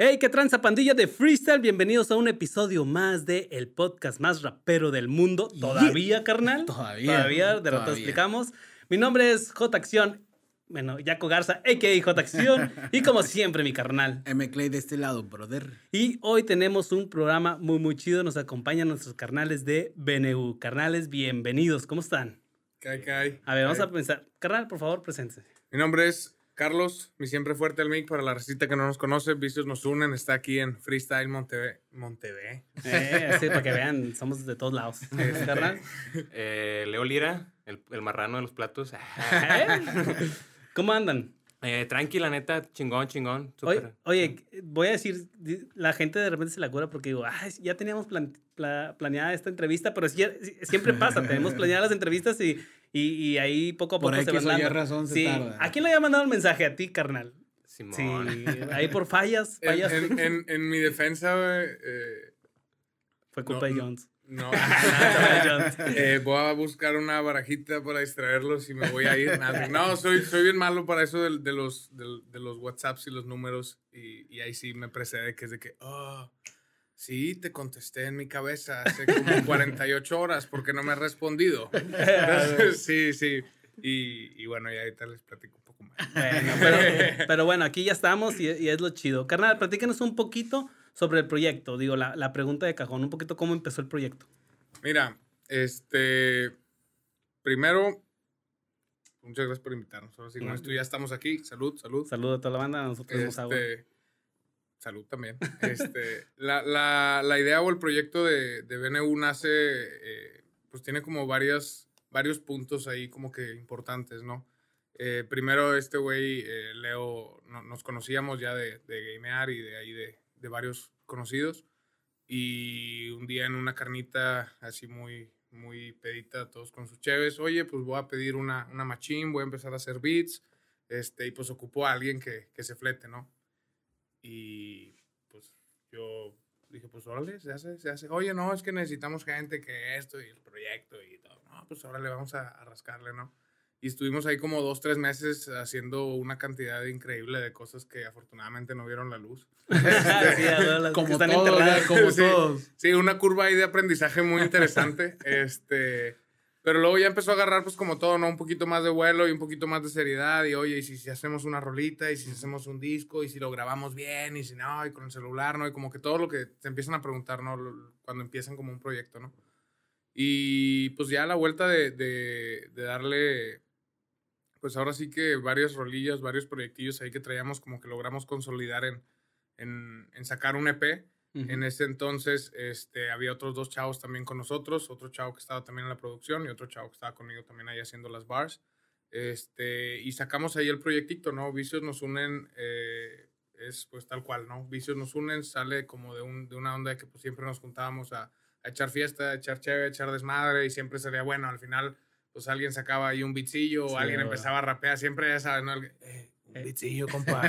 Hey, qué tranza pandilla de freestyle. Bienvenidos a un episodio más de el podcast más rapero del mundo. Todavía, carnal. Todavía. Todavía, de rato explicamos. Mi nombre es J Acción. Bueno, Jaco Garza, a.k.a. J Acción. y como siempre, mi carnal. M. Clay de este lado, brother. Y hoy tenemos un programa muy, muy chido. Nos acompañan nuestros carnales de BNU. Carnales, bienvenidos. ¿Cómo están? Cae, cae. A ver, vamos a pensar. Carnal, por favor, preséntese. Mi nombre es Carlos, mi siempre fuerte el mic para la recita que no nos conoce. Vicios nos unen, está aquí en Freestyle Monteve. Monteve. Eh, así, para que vean, somos de todos lados. Carnal. Eh, Leo Lira, el, el marrano de los platos. ¿Cómo andan? Eh, tranqui, la neta, chingón, chingón. Oye, súper. oye, voy a decir, la gente de repente se la cura porque digo, "Ay, ya teníamos plan- pla- planeada esta entrevista, pero sí- sí- siempre pasa, tenemos planeadas las entrevistas y, y, y ahí poco a poco Por se van dando. razón se sí. tarda. ¿A quién le había mandado el mensaje? A ti, carnal. Simón. Sí, ahí por fallas, En, fallas. en- en- en mi defensa, güey, eh, Fue culpa no, de no. Jones. no. Jones. Eh, voy a buscar una barajita para distraerlos y me voy a ir. No, soy, soy bien malo para eso de, los, de los WhatsApps y los números. Y, y ahí sí me precede que es de que, oh, sí, te contesté en mi cabeza hace como 48 horas porque no me has respondido. Entonces, sí, sí. Y, y bueno, y ahorita les platico un poco más. Bueno, pero, pero bueno, aquí ya estamos y, y es lo chido. Carnal, platícanos un poquito sobre el proyecto. Digo, la, la pregunta de cajón, un poquito cómo empezó el proyecto. Mira, este. Primero, muchas gracias por invitarnos. Ahora sí, con esto ya estamos aquí. Salud, salud. Saludos a toda la banda, nosotros somos agua. Salud también. Este, la, la- la idea o el proyecto de, de BNU nace, eh, pues tiene como varias, varios puntos ahí como que importantes, ¿no? Eh, primero, este güey, eh, Leo, no- nos conocíamos ya de, de gamear y de ahí de, de varios conocidos. Y un día en una carnita así muy, muy pedita, todos con sus cheves, oye, pues voy a pedir una, una machine, voy a empezar a hacer beats. Este, y pues ocupó a alguien que, que se flete, ¿no? Y pues yo dije, pues órale, se hace, se hace. Oye, no, es que necesitamos gente que esto y el proyecto y todo. No, pues órale, vamos a, a rascarle, ¿no? Y estuvimos ahí como dos, tres meses haciendo una cantidad increíble de cosas que afortunadamente no vieron la luz. Sí, Como están todos, como Sí. todos. Sí, una curva ahí de aprendizaje muy interesante. este, pero luego ya empezó a agarrar, pues como todo, ¿no? Un poquito más de vuelo y un poquito más de seriedad. Y oye, y si, si hacemos una rolita, y si hacemos un disco, y si lo grabamos bien, y si no, y con el celular, ¿no? Y como que todo lo que te empiezan a preguntar, ¿no? Cuando empiezan como un proyecto, ¿no? Y pues ya a la vuelta de, de, de darle, pues ahora sí que varias rolillas, varios proyectillos ahí que traíamos, como que logramos consolidar en, en, en sacar un EP. En ese entonces este, había otros dos chavos también con nosotros, otro chavo que estaba también en la producción y otro chavo que estaba conmigo también ahí haciendo las bars. Este, y sacamos ahí el proyectito, ¿no? Vicios nos unen, eh, es pues tal cual, ¿no? Vicios nos unen, sale como de, un, de una onda de que pues, siempre nos juntábamos a, a echar fiesta, a echar chévere, a echar desmadre y siempre sería bueno. Al final, pues alguien sacaba ahí un bitzillo o Sí, alguien ahora. empezaba a rapear, siempre ya sabes, ¿no? El- eh, un Eh, bitzillo, compa.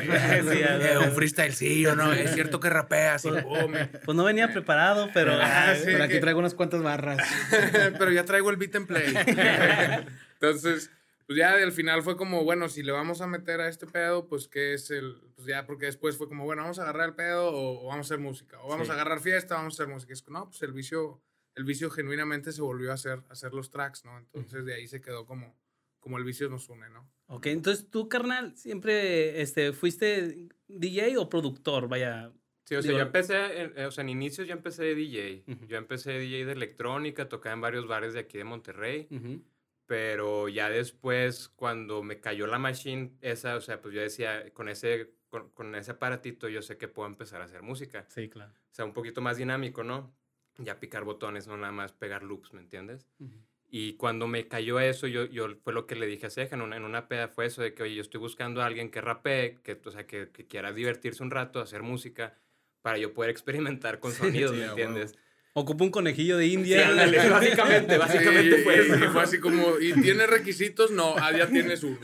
Un freestylecillo, ¿no? Es cierto que rapeas y Pues- y- Pues no venía preparado, pero. Ah, ah, sí. Por aquí que- traigo unas cuantas barras. pero ya traigo el beat and play. Entonces, pues ya al final fue como, bueno, si le vamos a meter a este pedo, pues qué es el, pues ya, porque después fue como, bueno, vamos a agarrar el pedo o, o vamos a hacer música, o vamos Sí. a agarrar fiesta, vamos a hacer música. Es que no, pues el vicio, el vicio genuinamente se volvió a hacer, a hacer los tracks, ¿no? Entonces de ahí se quedó como, como el vicio nos une, ¿no? Ok, entonces tú, carnal, siempre este, fuiste DJ o productor, vaya. Sí, o sea, Digo- yo empecé, en, eh, o sea, en inicios yo empecé de DJ. Ujú. Yo empecé de DJ de electrónica, tocaba en varios bares de aquí de Monterrey. Ujú. Pero ya después, cuando me cayó la machine esa, o sea, pues yo decía, con ese, con, con ese aparatito yo sé que puedo empezar a hacer música. Sí, claro. O sea, un poquito más dinámico, ¿no? Ya picar botones, no nada más pegar loops, ¿me entiendes? Ujú. Y cuando me cayó eso, yo, yo fue lo que le dije a Ceja en una, en una peda, fue eso de que, oye, yo estoy buscando a alguien que rapee, que, o sea, que, que quiera divertirse un rato, hacer música, para yo poder experimentar con sonidos, sí, ¿me entiendes? Ocupa un conejillo de Sí, India. ándale, básicamente, básicamente Sí, fue y- fue así como, ¿y tiene requisitos? No, ah, ya tienes uno.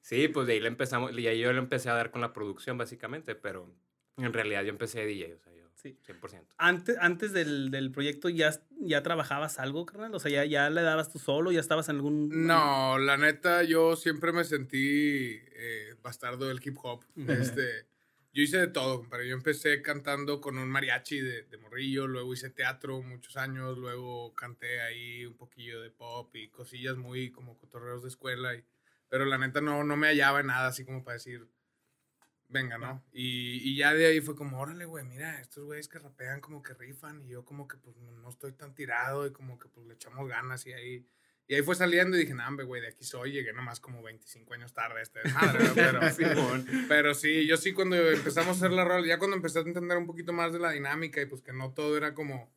Sí, pues de ahí le empezamos, y ahí yo le empecé a dar con la producción, básicamente, pero en realidad yo empecé de DJ, o sea, yo Sí. 100%. Antes, antes del, del proyecto ya, ya trabajabas algo, carnal. O sea, ya, ya le dabas tú solo, ya estabas en algún. No, la neta, yo siempre me sentí eh, bastardo del hip hop. Este, Yo hice de todo, pero yo empecé cantando con un mariachi de, de morrillo, luego hice teatro muchos años, luego canté ahí un poquillo de pop y cosillas muy como cotorreos de escuela, y, pero la neta no, no me hallaba en nada así como para decir, venga, ¿no? Y, y ya de ahí fue como, órale, güey, mira, estos güeyes que rapean como que rifan y yo como que pues no estoy tan tirado y como que pues le echamos ganas y ahí... Y ahí fue saliendo y dije, no, güey, de aquí soy. Llegué nomás como 25 años tarde este desmadre, ¿no? pero, pero sí, yo sí cuando empezamos a hacer la rol, ya cuando empecé a entender un poquito más de la dinámica y pues que no todo era como,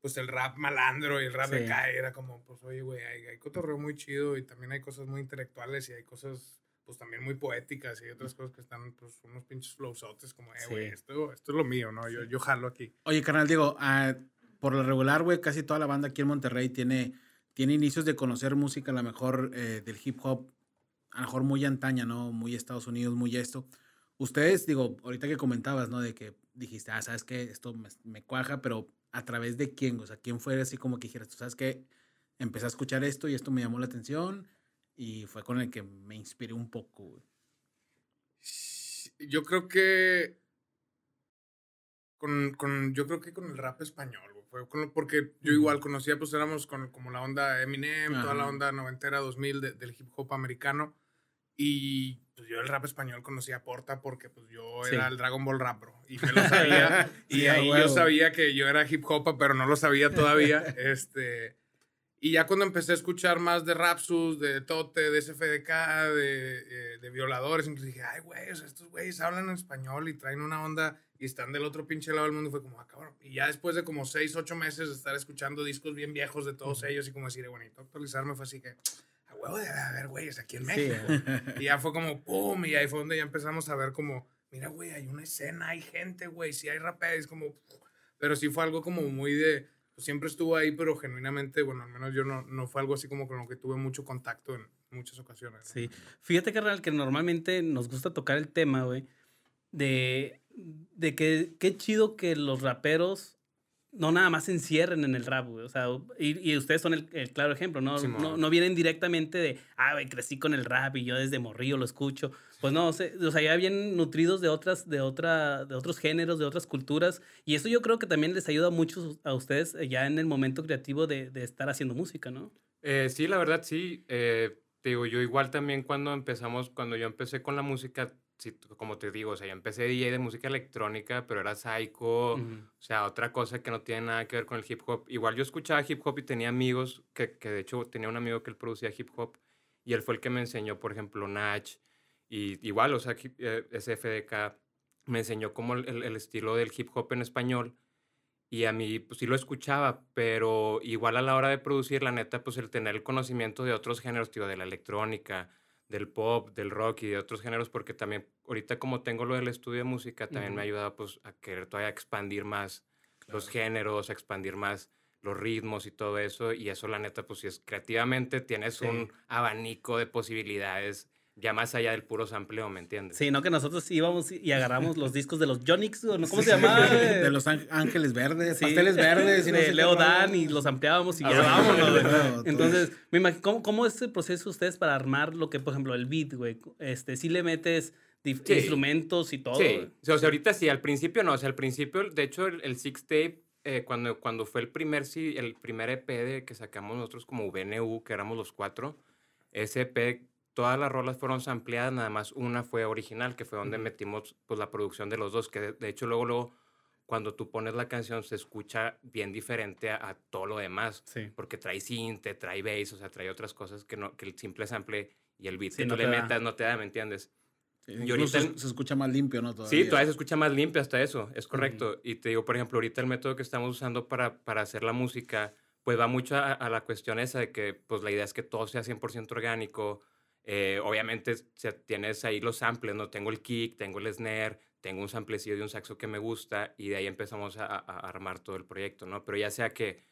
pues el rap malandro y el rap de Sí. cae, era como, pues oye, güey, hay, hay cotorreo muy chido y también hay cosas muy intelectuales y hay cosas, pues también muy poéticas y otras cosas que están, pues unos pinches flowsotes como, eh, güey, Sí. esto, esto es lo mío, ¿no? Yo, yo jalo aquí. Oye, carnal, digo, ah, por lo regular, güey, casi toda la banda aquí en Monterrey tiene, tiene inicios de conocer música, a lo mejor eh, del hip hop, a lo mejor muy antaña, ¿no? Muy Estados Unidos, muy esto. Ustedes, digo, ahorita que comentabas, ¿no? De que dijiste, ah, ¿sabes qué? Esto me, me cuaja, pero ¿a través de quién? O sea, ¿quién fue así como que dijeras, tú sabes qué? Empecé a escuchar esto y esto me llamó la atención y fue con el que me inspiré un poco, güey. Yo creo que con, con, yo creo que con el rap español, güey, fue con porque yo igual conocía, pues éramos con como la onda Eminem, toda la onda noventera, 2000 de- del hip hop americano y pues yo el rap español conocía Porta porque pues yo Sí. era el Dragon Ball rap, bro, y me lo sabía y Sí, ahí yo sabía que yo era hip hop, pero no lo sabía todavía, este... Y ya cuando empecé a escuchar más de Rapsus, de Tote, de SFDK, de, eh, de violadores, incluso dije, ay, güey, o sea, estos güeyes hablan en español y traen una onda y están del otro pinche lado del mundo. Y fue como, ah, cabrón. Y ya después de como seis, ocho meses de estar escuchando discos bien viejos de todos ellos y como decir, bonito, actualizarme fue así que, a huevo debe haber güeyes aquí en Sí, México. güey. Y ya fue como, pum, y ahí fue donde ya empezamos a ver como, mira, güey, hay una escena, hay gente, güey, sí hay raperos, como, pero sí fue algo como muy de, siempre estuvo ahí, pero genuinamente, bueno, al menos yo no, no fue algo así como con lo que tuve mucho contacto en muchas ocasiones. Sí. Fíjate, carnal, que normalmente nos gusta tocar el tema, güey, de, de que qué chido que los raperos no nada más se encierren en el rap, güey. O sea, y, y ustedes son el, el claro ejemplo, ¿no? No, no vienen directamente de, ah, güey, crecí con el rap y yo desde morrillo lo escucho. Pues no, o sea, o sea, ya vienen nutridos de otras, de otra, de otros géneros, de otras culturas. Y eso yo creo que también les ayuda mucho a ustedes eh, ya en el momento creativo de, de estar haciendo música, ¿no? Eh, sí, la verdad sí. Eh, te digo, yo igual también cuando empezamos, cuando yo empecé con la música, sí, como te digo, o sea, yo empecé DJ de música electrónica, pero era psycho, Ujú. o sea, otra cosa que no tiene nada que ver con el hip hop. Igual yo escuchaba hip hop y tenía amigos, que, que de hecho tenía un amigo que él producía hip hop, y él fue el que me enseñó, por ejemplo, Natch, y igual, o sea, eh, SFDK, me enseñó como el, el- el estilo del hip hop en español. Y a mí, pues sí lo escuchaba, pero igual a la hora de producir, la neta, pues el tener el conocimiento de otros géneros, tío, de la electrónica, del pop, del rock y de otros géneros, porque también ahorita como tengo lo del estudio de música, también me ha ayudado pues a querer todavía expandir más los géneros, a expandir más los ritmos y todo eso. Y eso, la neta, pues si es creativamente, tienes Sí. un abanico de posibilidades ya más allá del puro sampleo, ¿me entiendes? Sí, no que nosotros íbamos y agarramos los discos de los Jonix, ¿o no? ¿cómo se llamaba? De los Ángel- ángeles verdes, Sí, pasteles verdes. y no de Leo. Dan y los ampliábamos y Ah, ya vámonos, Entonces, me imagino, ¿cómo, ¿cómo es el proceso de ustedes para armar lo que, por ejemplo, el beat, güey? Este, si le metes Sí. instrumentos y todo. Sí, o sea, ahorita sí, al principio no, o sea, al principio, de hecho, el, el Six Tape, eh, cuando, cuando fue el primer, sí, el primer EP de, que sacamos nosotros como VNU, que éramos los cuatro, ese EP, todas las rolas fueron sampleadas, nada más una fue original, que fue donde metimos pues la producción de los dos, que de, hecho luego, luego, cuando tú pones la canción se escucha bien diferente a, a todo lo demás, Sí. porque trae synth, trae bass, o sea, trae otras cosas que, no, que el simple sample y el beat Sí, que no tú le da. metas no te da, ¿me entiendes? Sí, Y ahorita- se, se escucha más limpio, ¿no? Todavía. Sí, todavía se escucha más limpio hasta eso, es correcto. Y te digo, por ejemplo, ahorita el método que estamos usando para, para hacer la música, pues va mucho a, a la cuestión esa de que, pues la idea es que todo sea 100% orgánico. Eh, obviamente se, tienes ahí los samples, ¿no? Tengo el kick, tengo el snare, tengo un samplecillo de un saxo que me gusta y de ahí empezamos a, armar todo el proyecto, ¿no? Pero ya sea que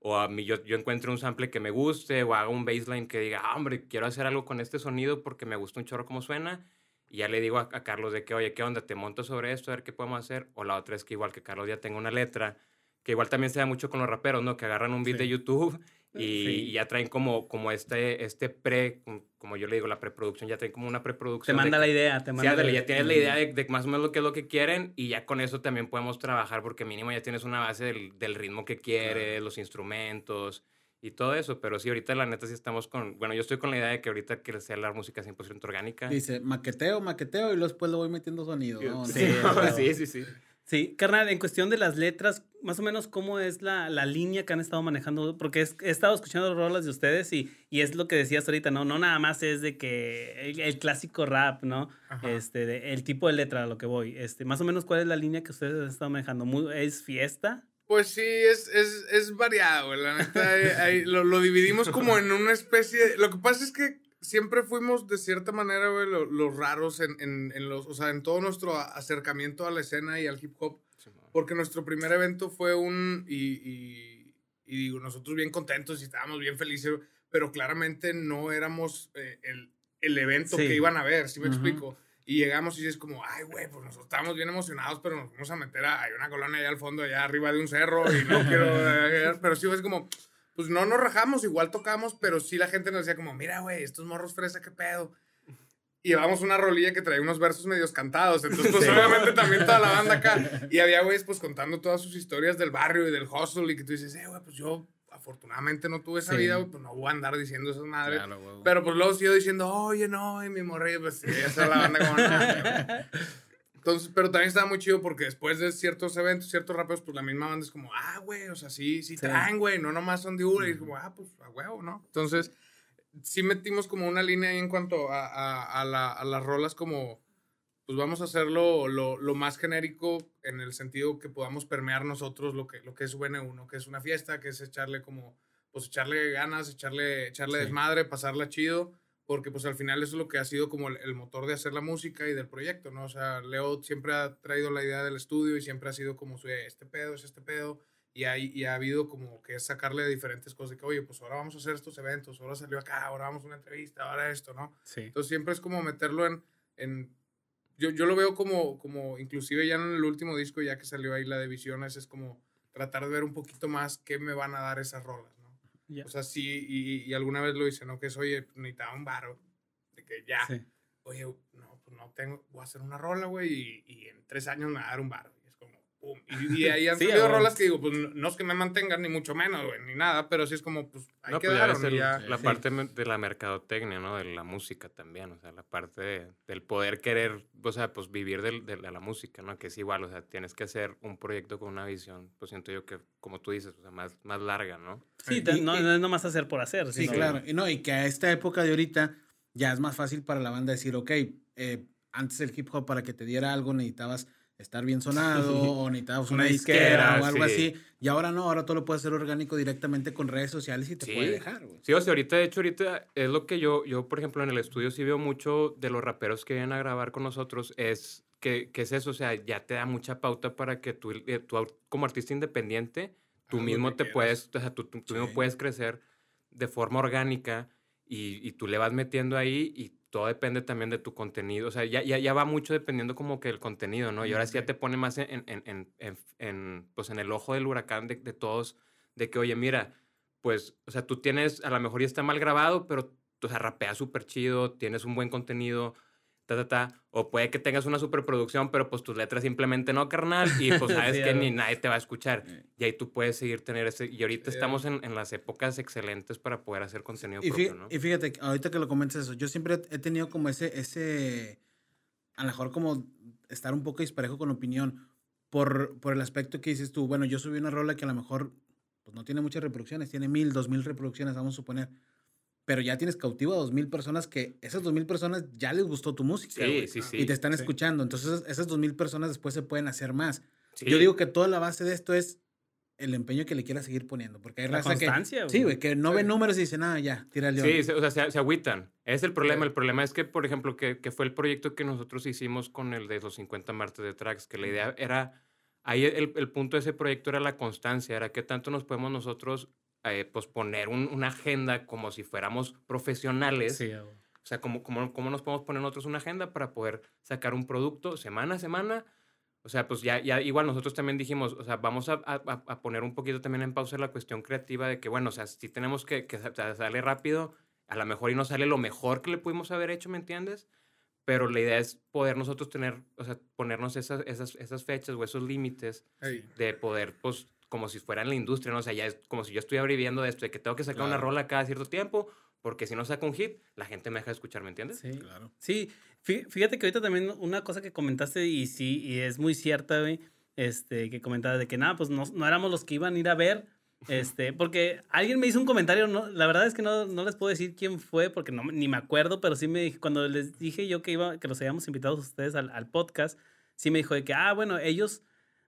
o a mí yo, yo encuentro un sample que me guste o haga un baseline que diga, ah, hombre, quiero hacer algo con este sonido porque me gusta un chorro como suena. Y ya le digo a, a Carlos de que, oye, ¿qué onda? ¿Te monto sobre esto? A ver qué podemos hacer. O la otra es que igual que Carlos ya tenga una letra, que igual también se da mucho con los raperos, ¿no? Que agarran un beat Sí. de YouTube Y ya traen como, como este, este pre, como yo le digo, la preproducción, ya traen como una preproducción. Te manda la idea, te manda. Sí, ya tienes la idea de, más o menos lo que es lo que quieren y ya con eso también podemos trabajar porque mínimo ya tienes una base del, del ritmo que quieres, los instrumentos y todo eso. Pero sí, ahorita la neta sí estamos con, bueno, yo estoy con la idea de que ahorita quiero hacer la música 100% orgánica. Dice, maqueteo, maqueteo y después lo voy metiendo sonido. sí, sí, sí, sí. Sí, carnal, en cuestión de las letras, más o menos cómo es la, la línea que han estado manejando, porque he estado escuchando rolas de ustedes y, y, es lo que decías ahorita, ¿no? No nada más es de que el, clásico rap, ¿no? Este, el tipo de letra a lo que voy. Este, más o menos, ¿cuál es la línea que ustedes han estado manejando? ¿Es fiesta? Pues sí, es, es, es variado, la neta. Lo, lo, dividimos como en una especie. Lo que pasa es que siempre fuimos de cierta manera, güey, los raros en, en, en, los, o sea, en todo nuestro acercamiento a la escena y al hip hop. porque nuestro primer evento fue un, y, y, y, digo, nosotros bien contentos y estábamos bien felices, pero claramente no éramos eh, el, el, evento que iban a ver, ¿sí me explico? Y llegamos y es como, ay, güey, pues nosotros estábamos bien emocionados, pero nos vamos a meter a, hay una colonia allá al fondo, allá arriba de un cerro, y no quiero, eh, pero sí es como, pues no nos rajamos, igual tocamos, pero sí la gente nos decía como, mira, güey, estos morros fresa, qué pedo. Y llevamos una rolilla que traía unos versos medios cantados. Entonces, pues obviamente también toda la banda acá. Y había güeyes, pues contando todas sus historias del barrio y del hustle. Y que tú dices, eh, güey, pues yo afortunadamente no tuve esa vida, pues no voy a andar diciendo esas madres. pero pues luego sigo diciendo, oye, no, y mi morrillo, pues sí, esa es la banda como. Entonces, pero también estaba muy chido porque después de ciertos eventos, ciertos raperos, pues la misma banda es como, ah, güey, o sea, sí, sí, traen, güey, no nomás son de una. Y como, ah, pues a huevo, ¿no? Entonces, sí metimos como una línea ahí en cuanto a, a, a, la, a las rolas como, pues vamos a hacerlo lo, lo, más genérico en el sentido que podamos permear nosotros lo que, lo que es UN1, que es una fiesta, que es echarle como, pues echarle ganas, echarle, echarle desmadre, pasarla chido porque pues al final eso es lo que ha sido como el, motor de hacer la música y del proyecto, ¿no? O sea, Leo siempre ha traído la idea del estudio y siempre ha sido como, este pedo es este pedo, y, hay, y ha habido como que sacarle diferentes cosas, de que, oye, pues ahora vamos a hacer estos eventos, ahora salió acá, ahora vamos a una entrevista, ahora esto, ¿no? Sí. Entonces siempre es como meterlo en, en yo, yo lo veo como, como, inclusive ya en el último disco, ya que salió ahí la de Visiones, es como tratar de ver un poquito más qué me van a dar esas rolas. O sea, sí, y, y, alguna vez lo hice, ¿no? Que es, oye, pues, necesitaba un baro. De que ya, oye, no, pues no tengo, voy a hacer una rola, güey, y, y, en tres años me va a dar un baro. Y. Y, y ahí han salido rolas que digo, pues no es que me mantengan ni mucho menos, güey, ni nada, pero sí es como, pues ahí no, quedaron. Pues ya la parte de la mercadotecnia, ¿no? De la música también, o sea, la parte del poder querer, o sea, pues vivir de, de, la música, ¿no? Que es igual, o sea, tienes que hacer un proyecto con una visión, pues siento yo que, como tú dices, o sea, más, más larga, ¿no? Sí, no, no es nomás hacer por hacer. Sí, claro. Y, no, y que a esta época de ahorita ya es más fácil para la banda decir, ok, eh, antes el hip hop para que te diera algo necesitabas estar bien sonado o necesitabas una, disquera, o algo así. Y ahora no, ahora todo lo puedes hacer orgánico directamente con redes sociales y te puede dejar, güey. Sí, o sea, ahorita, de hecho, ahorita es lo que yo, yo, por ejemplo, en el estudio sí veo mucho de los raperos que vienen a grabar con nosotros, es que, que es eso, o sea, ya te da mucha pauta para que tú, eh, tú como artista independiente, tú mismo te puedes, o sea, tú, tú, mismo puedes crecer de forma orgánica y, y, tú le vas metiendo ahí y todo depende también de tu contenido. O sea, ya, ya, ya va mucho dependiendo como que el contenido, ¿no? Y ahora sí ya te pone más en, en, en, en, pues en el ojo del huracán de, de, todos, de que, oye, mira, pues, o sea, tú tienes, a lo mejor ya está mal grabado, pero, o sea, rapeas súper chido, tienes un buen contenido, o puede que tengas una superproducción, pero pues tus letras simplemente no, carnal, y pues sabes que ni nadie te va a escuchar. Y ahí tú puedes seguir tener ese... Y ahorita estamos en, en, las épocas excelentes para poder hacer contenido y propio, ¿no? Y fíjate, ahorita que lo comentas eso, yo siempre he tenido como ese, ese, a lo mejor como estar un poco disparejo con opinión, por, por el aspecto que dices tú, bueno, yo subí una rola que a lo mejor pues no tiene muchas reproducciones, tiene mil, dos mil reproducciones, vamos a suponer pero ya tienes cautivo a dos mil personas que esas dos mil personas ya les gustó tu música. Sí, sí, sí. Y te están escuchando. Entonces, esas dos mil personas después se pueden hacer más. Yo digo que toda la base de esto es el empeño que le quieras seguir poniendo. Porque hay la constancia, que. Sí, güey, que no ve números y dice, nada, ya, tira el Sí, o sea, se, se, agüitan. Es el problema. El problema es que, por ejemplo, que, que, fue el proyecto que nosotros hicimos con el de los 50 martes de tracks, que la idea era. Ahí el, el punto de ese proyecto era la constancia, era qué tanto nos podemos nosotros eh, pues poner una agenda como si fuéramos profesionales. O sea, ¿cómo, cómo, ¿cómo nos podemos poner nosotros una agenda para poder sacar un producto semana a semana? O sea, pues ya, ya igual nosotros también dijimos, o sea, vamos a, a- a poner un poquito también en pausa la cuestión creativa de que, bueno, o sea, si tenemos que, que sa- sa- sale rápido, a lo mejor y no sale lo mejor que le pudimos haber hecho, ¿me entiendes? Pero la idea es poder nosotros tener, o sea, ponernos esas, esas, esas fechas o esos límites Ey. de poder, pues, como si fuera en la industria, ¿no? O sea, ya es como si yo estuviera viviendo de esto, de que tengo que sacar una Claro. rola cada cierto tiempo, porque si no saco un hit, la gente me deja de escuchar, ¿me entiendes? Sí. Claro. Sí, fí- fíjate que ahorita también una cosa que comentaste y sí, y es muy cierta, güey, este, que comentabas de que nada, pues no, no éramos los que iban a ir a ver, este, porque alguien me hizo un comentario, no, la verdad es que no, no les puedo decir quién fue porque no, ni me acuerdo, pero sí me dije, cuando les dije yo que iba, que los habíamos invitado a ustedes al, al podcast, sí me dijo de que, ah, bueno, ellos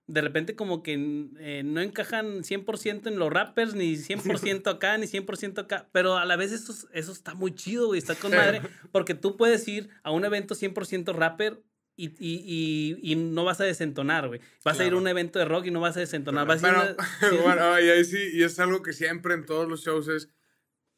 de repente como que eh, no encajan 100% en los rappers, ni 100% acá, ni 100% acá, pero a la vez eso, es- eso está muy chido, güey, está con madre, porque tú puedes ir a un evento 100% rapper y, y, y, y no vas a desentonar, güey. Vas a ir a Claro. un evento de rock y no vas a desentonar. Vas a ir a Bueno, una- sí. bueno, y ahí sí, y es algo que siempre en todos los shows es.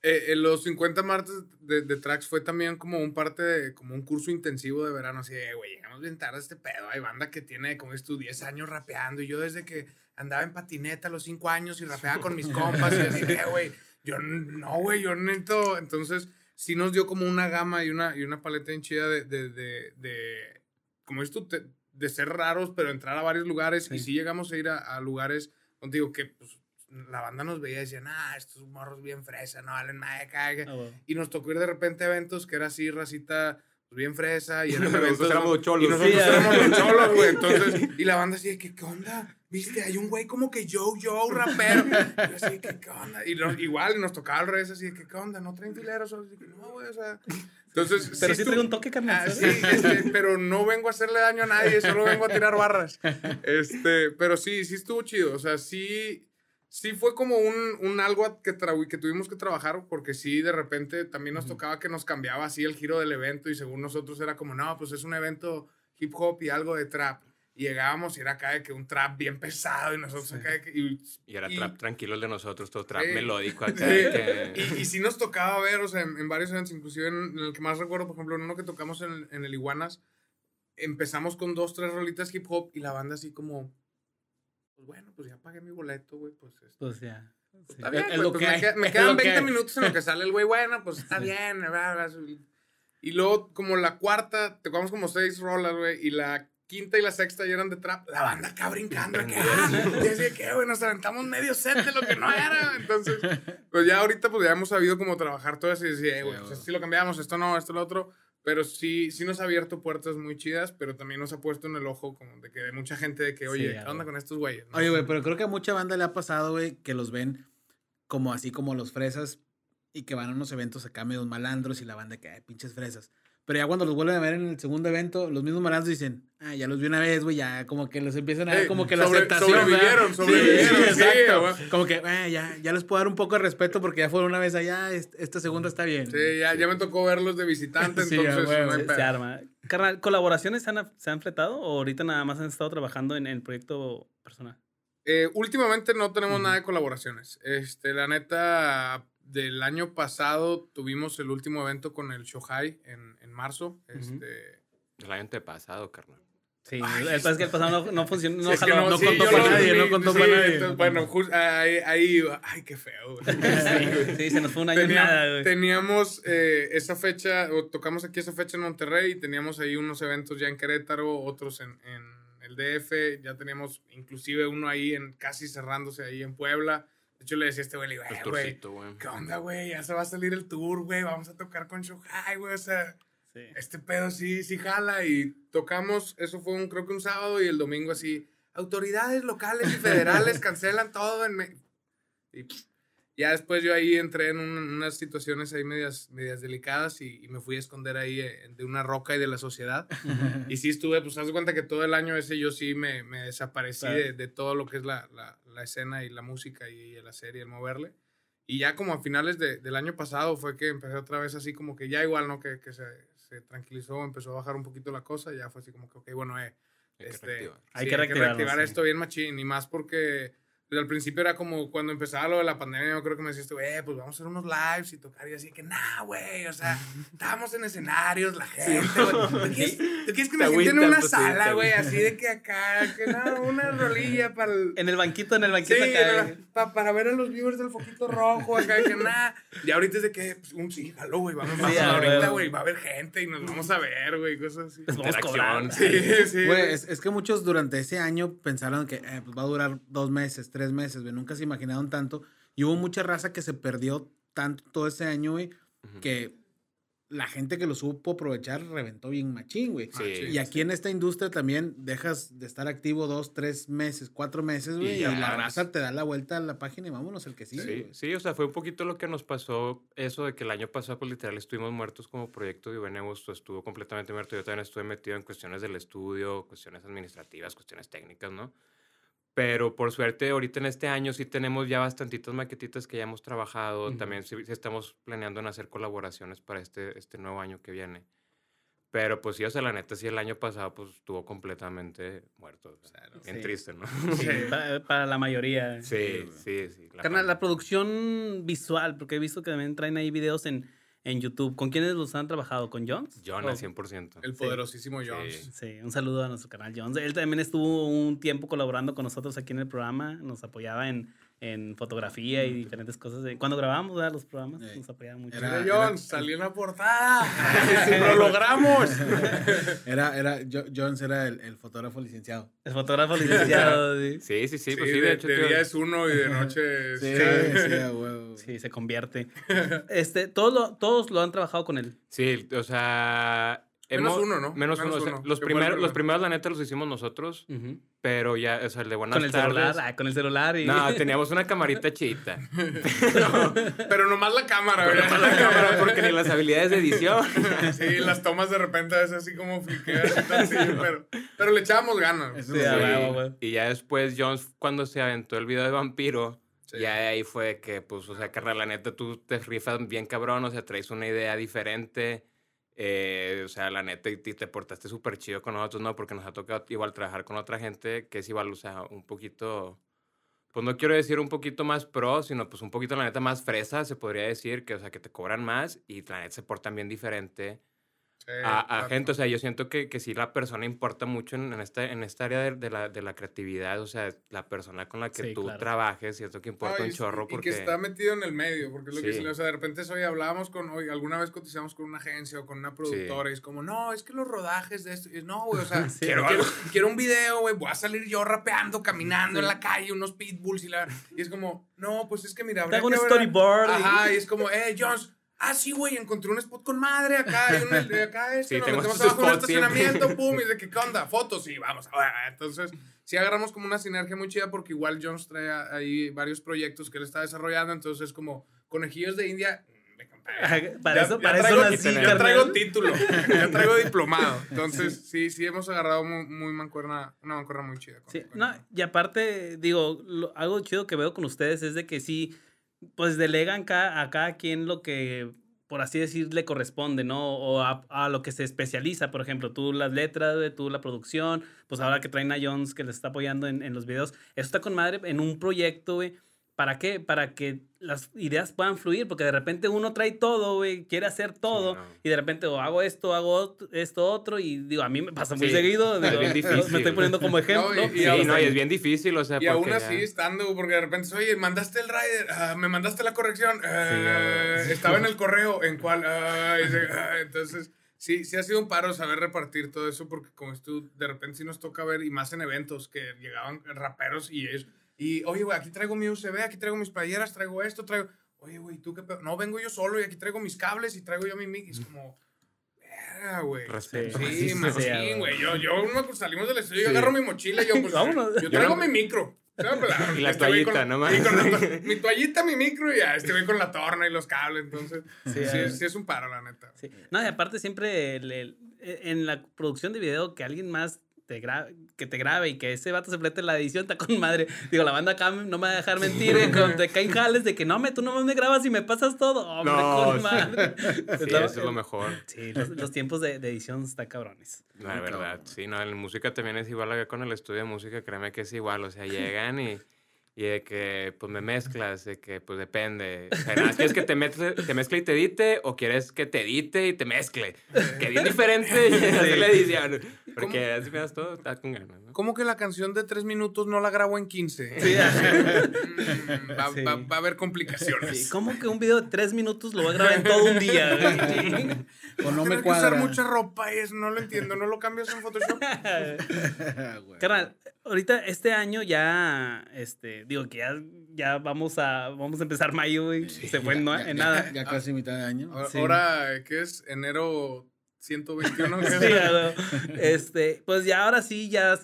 Eh, en los 50 martes de, de tracks fue también como un parte de, como un curso intensivo de verano, así de, güey, llegamos bien tarde a este pedo, hay banda que tiene, como dices tú, 10 años rapeando, y yo desde que andaba en patineta a los 5 años y rapeaba con mis compas, y así de, güey, yo no, güey, yo necesito, entonces, sí nos dio como una gama y una, y una paleta en chida de, de, de, de como dices tú, de ser raros, pero entrar a varios lugares, y Sí. llegamos a ir a, a lugares, contigo, que pues, la banda nos veía y decían, ah, estos morros bien fresa, no valen madre, cague. Ah. Y nos tocó ir de repente a eventos que era así, racita, pues, bien fresa. Y eran Nosotros eventos éramos cholos. Y nosotros Sí, éramos los cholos, güey. Entonces, y la banda así de que, ¿qué onda? ¿Viste? Hay un güey como que yo, yo, rapero. Y yo así, ¿qué, qué onda? Y nos- igual nos tocaba al revés así de que, ¿qué onda? ¿No traen fileros? Así que, no, güey, o sea... Entonces, Pero sí trae un toque, carnal. Ah, sí, este, pero no vengo a hacerle daño a nadie, solo vengo a tirar barras. Este, pero sí, sí estuvo chido. O sea, sí, sí fue como un, un algo que, que tuvimos que trabajar, porque sí, de repente también nos tocaba que nos cambiaba así el giro del evento y según nosotros era como, no, pues es un evento hip hop y algo de trap. Y llegábamos y era acá de que un trap bien pesado y nosotros acá de que... Y, Y era Y- trap tranquilo el de nosotros, todo trap Sí. melódico Sí. acá. que- Y, y sí nos tocaba ver, o sea, en, en varios eventos, inclusive en, en el que más recuerdo, por ejemplo, en uno que tocamos en, en el Iguanas, empezamos con dos, tres rolitas hip hop y la banda así como, pues bueno, pues ya pagué mi boleto, güey, pues este, Pues ya. sí. está bien, es güey, lo pues que me, me es quedan lo que 20 hay. minutos en lo que sale el güey, bueno, pues está bien, bla, bla, bla. Y luego, como la cuarta, tocamos como seis rolas, güey, y la quinta y la sexta ya eran de trap, la banda acá brincando, que, ah, y así de que, güey, nos aventamos medio set de lo que no era, entonces, pues ya ahorita, pues ya hemos sabido cómo trabajar todo eso y decir, eh, güey, Sí, pues güey. esto sí lo cambiamos, esto no, esto lo otro, pero sí, sí nos ha abierto puertas muy chidas, pero también nos ha puesto en el ojo como de que de mucha gente de que, Sí, oye, a ¿qué onda con estos güeyes? no? Oye, güey, pero creo que a mucha banda le ha pasado, güey, que los ven como así como los fresas y que van a unos eventos acá medio malandros y la banda que, ay, pinches fresas. Pero ya cuando los vuelven a ver en el segundo evento, los mismos malandros dicen, ah, ya los vi una vez, güey, ya como que los empiezan a ver Eh, como que la sobre- aceptación. sobrevivieron, Sí, sobrevivieron, sí, sí, exacto. güey. como que, "Ah, ya, ya les puedo dar un poco de respeto porque ya fueron una vez allá, est- esta segunda está bien. Sí, ya, ya me tocó verlos de visitante, Sí, entonces huevo. no hay Se, se arma. Carnal, ¿colaboraciones se han, se han fletado o ahorita nada más han estado trabajando en el proyecto personal? Eh, últimamente no tenemos Ujú. nada de colaboraciones. Este, la neta, del año pasado tuvimos el último evento con el Shohai en, en marzo. Este, El año antepasado, carnal. Sí, Ay, es que el pasado no, no funcionó, no es que jaló. no sí, contó para nadie, no contó sí, para nadie. entonces, bueno, jus- ahí, ahí, ay, qué feo. güey. Sí, sí, se nos fue un año en Tenía- nada, güey. teníamos eh, esa fecha, o tocamos aquí esa fecha en Monterrey, teníamos ahí unos eventos ya en Querétaro, otros en, en el DF, ya teníamos inclusive uno ahí en casi cerrándose ahí en Puebla. De hecho, le decía a este güey, le digo, El "Eh, güey. ¿qué onda, güey? Ya se va a salir el tour, güey, vamos a tocar con Shohai, güey, o sea, Sí. este pedo sí, sí jala y tocamos, eso fue un, creo que un sábado y el domingo así, autoridades locales y federales cancelan todo en... Me- y pff, ya después yo ahí entré en un- unas situaciones ahí medias, medias delicadas y, y me fui a esconder ahí eh, de una roca y de la sociedad. Y sí estuve, pues haz de cuenta que todo el año ese yo sí me, me desaparecí Claro. de, de todo lo que es la, la, la escena y la música y, la serie, el moverle. Y ya como a finales de- del año pasado fue que empecé otra vez así como que ya igual, ¿no? Que, que se, se tranquilizó, empezó a bajar un poquito la cosa, ya fue así como que, ok, bueno, eh, Hay que este, reactivar. Hay sí, que reactivar sí. esto bien machín y más porque al principio era como cuando empezaba lo de la pandemia, yo creo que me decías, eh, pues vamos a hacer unos lives y tocar. Y así que, nah, güey, o sea, estábamos en escenarios, la gente, güey. ¿Tú quieres, tú quieres que me sienten en una sala, güey? Así de que acá, que no, una rolilla para el... En el banquito, en el banquito Sí, acá. pa- para ver a los viewers del foquito rojo, acá, que nada. Y ahorita es de que, pues, un sí, jalo, güey, vamos, vamos a ahorita, güey, va a haber gente y nos vamos a ver, güey, cosas así. Vamos. Sí, sí. Güey. es, es que muchos durante ese año pensaron que eh, pues va a durar dos meses, tres meses, güey. Nunca se imaginaron tanto. Y hubo mucha raza que se perdió tanto todo ese año, güey, Ujú. que la gente que lo supo aprovechar reventó bien machín, güey. Sí. Y aquí en esta industria también dejas de estar activo dos, tres meses, cuatro meses, güey. Y, ya la raza te da la vuelta a la página y vámonos el que sigue. Sí, güey. sí, o sea, fue un poquito lo que nos pasó eso de que el año pasado, pues literal, estuvimos muertos como proyecto y Benevos estuvo completamente muerto. Yo también estuve metido en cuestiones del estudio, cuestiones administrativas, cuestiones técnicas, ¿no? Pero por suerte, ahorita en este año sí tenemos ya bastantitas maquetitas que ya hemos trabajado. Ujú. También sí, sí estamos planeando en hacer colaboraciones para este, este nuevo año que viene. Pero pues sí, o sea, la neta, sí, el año pasado pues estuvo completamente muerto. o sea, bien Sí. triste, ¿no? Sí, para, para la mayoría. Sí, sí, sí. la Carnal, la producción visual, porque he visto que también traen ahí videos en, en YouTube. ¿Con quiénes los han trabajado? ¿Con Jones? John ¿O- al 100%. El poderosísimo Jones. Sí. Sí, un saludo a nuestro canal Jones. Él también estuvo un tiempo colaborando con nosotros aquí en el programa. Nos apoyaba en, en fotografía y diferentes cosas. de- Cuando grabábamos ¿verdad? los programas, Sí. nos apoyaba mucho. Era- Mira, Jones, salí en la portada. Sí, lo logramos. Era, era, Jo- Jones era el, el fotógrafo licenciado. El fotógrafo licenciado. sí. Sí, sí, sí, pues sí, de, de hecho. de día es uno y de noche es... Sí, sí. Sí, se convierte. Este, todos lo, todos lo han trabajado con él. Sí, o sea. Menos uno, ¿no? Menos, Menos uno. o sea, uno, los, primeros, los primero. primeros, la neta, los hicimos nosotros, pero ya, o sea, el de buenas Con el tardes. celular. ah, con el celular. Y... No, teníamos una camarita chita. Pero nomás la cámara, ¿verdad? no la cámara porque ni las habilidades de edición. Sí, las tomas de repente a veces así como fliqueas y tal, sí, pero, pero le echábamos ganas. Eso Sí, güey. Y ya después, Jones, cuando se aventó el video de Vampiro, Sí. ya de ahí fue que, pues, o sea, carnal, la neta, tú te rifas bien cabrón, o sea, traes una idea diferente. Eh, o sea, la neta, y te portaste súper chido con nosotros, ¿no? Porque nos ha tocado igual trabajar con otra gente que es igual, o sea, un poquito, pues no quiero decir un poquito más pro, sino pues un poquito, la neta, más fresa, se podría decir, que, o sea, que te cobran más y la neta se portan bien diferente Sí, a, a gente. O sea, yo siento que, que sí la persona importa mucho en, en esta, en esta área de, de la, de la creatividad. O sea, la persona con la que Sí, tú claro. trabajes, siento que importa No, y- un chorro y porque... que está metido en el medio, porque es lo que Sí. dice, o sea, de repente hoy hablábamos con, hoy alguna vez cotizamos con una agencia o con una productora y es como, no, es que los rodajes de esto, y es, no, güey, o sea, Sí, quiero, quiero- quiero, un video, güey, voy a salir yo rapeando, caminando en la calle, unos pitbulls y la, y es como, no, pues es que mira, habría Te hago un que ver- storyboard. y- Ajá, y es como, eh, Jones, ah, sí, güey, encontré un spot con madre acá, y un, de acá este, Sí, nos metemos abajo en un spots siempre. estacionamiento, pum, y de que, ¿qué onda? Fotos, sí, vamos, entonces, sí agarramos como una sinergia muy chida porque igual Jones trae ahí varios proyectos que él está desarrollando, entonces es como conejillos de India. mm, Para Ya- eso, ya para eso traigo- nací, ya Ya traigo título, ya traigo diplomado. Entonces, sí, sí hemos agarrado muy, muy mancuerna, una mancuerna muy chida. con- Sí, con- no, y aparte, digo, lo- algo chido que veo con ustedes es de que sí, pues delegan ca- a cada quien lo que, por así decir, le corresponde, ¿no? O a, lo que se especializa, por ejemplo, tú las letras, tú la producción, pues ahora que traen a Jones que les está apoyando en, en los videos, eso está con madre en un proyecto, güey. ¿Para qué? Para que las ideas puedan fluir, porque de repente uno trae todo, güey, quiere hacer todo, no. y de repente o hago esto, hago esto otro, y digo, a mí me pasa muy Sí, seguido, es digo, bien difícil. me estoy poniendo como ejemplo. No, y- Sí, y no, aún- y es bien difícil, o sea, Y aún así, ya- estando, porque de repente, oye, mandaste el rider, ah, me mandaste la corrección, ves. estaba en el correo, ¿en cuál? Ah, ah, entonces, sí, sí ha sido un paro saber repartir todo eso, porque como es tú, de repente sí nos toca ver, y más en eventos, que llegaban raperos y es, y, oye, güey, aquí traigo mi USB, aquí traigo mis playeras, traigo esto, traigo, oye, güey, ¿tú qué pedo? No, vengo yo solo y aquí traigo mis cables y traigo yo mi mic, es como... verga, güey. Respeto. Sí, Sí, sí, güey. Yo, yo me- salimos del estudio, yo Sí. agarro mi mochila y yo, pues, Vámonos. yo traigo no- mi micro. Y la este con- toallita, ¿no? sí, con la to- mi toallita, mi micro y ya, este güey con la torna y los cables. Entonces, sí, Sí, sí, ah. es un paro, la neta. Sí. No, y aparte siempre el- el- en la producción de video que alguien más te grabe, que te grabe y que ese vato se flete la edición está con madre. Digo, la banda acá no me va a dejar mentir, eh, cuando te caen jales de que no, me, tú nomás me grabas y me pasas todo. Hombre, No, con sí. madre. Sí, eso es lo mejor. Sí, los, los tiempos de, de edición están cabrones. La verdad, cabrón. sí, no, en música también es igual acá con el estudio de música, créeme que es igual, o sea, llegan y, Y de que, pues, me mezclas, de que, pues, depende. O sea, nada, ¿Quieres que te, mezcle, te mezcle y te edite o quieres que te edite y te mezcle? Que bien diferente y hacer la edición. Porque así me das todo, está con ganas, ¿no? ¿Cómo que la canción de tres minutos no la grabo en 15? Sí, Mm, va, Sí. va- va a haber complicaciones. Sí, ¿Cómo que un video de tres minutos lo voy a grabar en todo un día? O no Tener me que usar cuadra. mucha ropa, es, no lo entiendo. ¿No lo cambias en Photoshop? Carnal, ahorita este año ya, este, digo que ya, ya vamos a, vamos a empezar mayo, güey. Se fue en, Ya- en ya- nada. Ya casi mitad de año. Ahora, Sí. ahora, ¿qué es? Enero 121. ¿qué es? Sí, huevo. este, pues ya ahora sí ya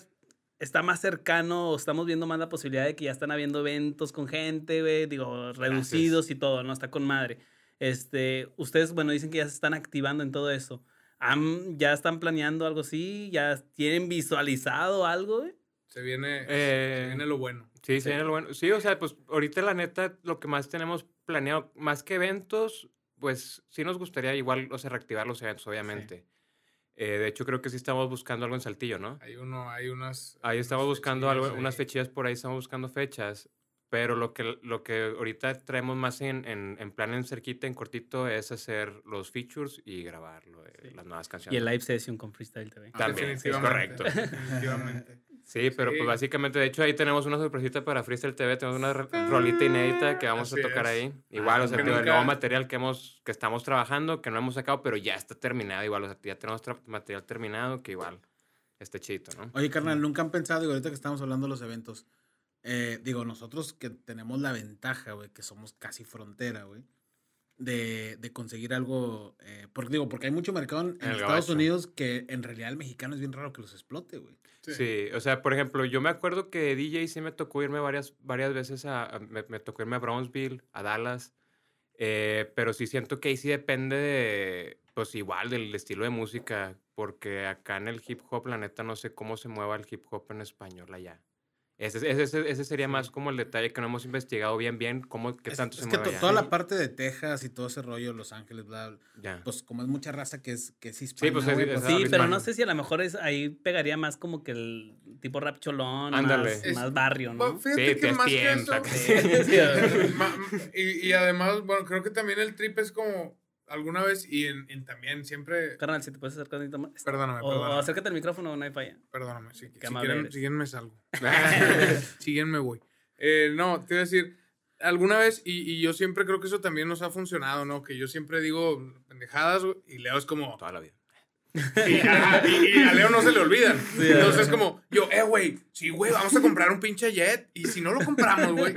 está más cercano, estamos viendo más la posibilidad de que ya están habiendo eventos con gente, güey, digo, reducidos y todo, ¿no? Está con madre. Este, ustedes, bueno, dicen que ya se están activando en todo eso. ¿Han- ¿Ya están planeando algo así? ¿Ya tienen visualizado algo, güey? Se viene, Eh, se viene lo bueno. Sí, sí, lo bueno. Sí, o sea, pues ahorita la neta, lo que más tenemos planeado, más que eventos, pues sí nos gustaría igual, o sea, reactivar los eventos, obviamente. Eh, de hecho, creo que sí estamos buscando algo en Saltillo, ¿no? Hay uno, hay unas. Ahí estamos unas buscando algo, unas fechillas por ahí, estamos buscando fechas. Pero lo que, lo que ahorita traemos más en, en, en plan en cerquita, en cortito, es hacer los features y grabarlo, de Sí. las nuevas Y canciones. el live session con Freestyle TV. Ah, También, sí, es correcto. Definitivamente. Sí, pero Sí. pues básicamente, de hecho, ahí tenemos una sorpresita para Freestyle TV, tenemos una ro- rolita inédita que vamos Así a tocar es. ahí. Igual, Ah, o sea, digo, el nunca- nuevo material que hemos, que estamos trabajando, que no hemos sacado, pero ya está terminado igual, o sea, ya tenemos material terminado que igual esté chito, ¿no? Oye, carnal, nunca han pensado, digo, ahorita que estamos hablando de los eventos, eh, digo, nosotros que tenemos la ventaja, güey, que somos casi frontera, güey, de, de conseguir algo, eh, porque digo, porque hay mucho mercado en, en Estados gabacho. Unidos que en realidad el mexicano es bien raro que los explote, güey. Sí. Sí, o sea, por ejemplo, yo me acuerdo que DJ sí me tocó irme varias, varias veces a, a- me, me tocó irme a Brownsville, a Dallas, eh, pero sí siento que ahí sí depende de, pues igual del estilo de música, porque acá en el hip hop, la neta, no sé cómo se mueva el hip hop en español allá. Ese, ese, ese- ese sería más como el detalle que no hemos investigado bien, bien, cómo, qué Es, tanto es se que toda la parte de Texas y todo ese rollo, Los Ángeles, bla, bla, Ya. pues como es mucha raza que es, que es hispana, pues, es- es- pues, Sí, pero no sé si a lo mejor es ahí pegaría más como que el tipo rap cholón, más, Es- más barrio, Bueno, ¿no? Fíjate Sí, que más que TSTM, eso. saca. Sí, y, y además, bueno, creo que también el trip es como alguna vez y en, en también siempre. Carnal, si te puedes acercar un poquito más. Perdóname, O, o perdóname. acércate al micrófono, no hay falla. Perdóname. Si, si quieren, si quieren me salgo. si quieren me voy. Eh, no, te iba a decir, alguna vez, y, y yo siempre creo que eso también nos ha funcionado, ¿no? Que yo siempre digo pendejadas y Leo es como. Toda la vida. Y a, y- y a Leo no se le olvidan. Entonces es como, yo, eh, güey, sí, güey, vamos a comprar un pinche jet. Y si no lo compramos, güey.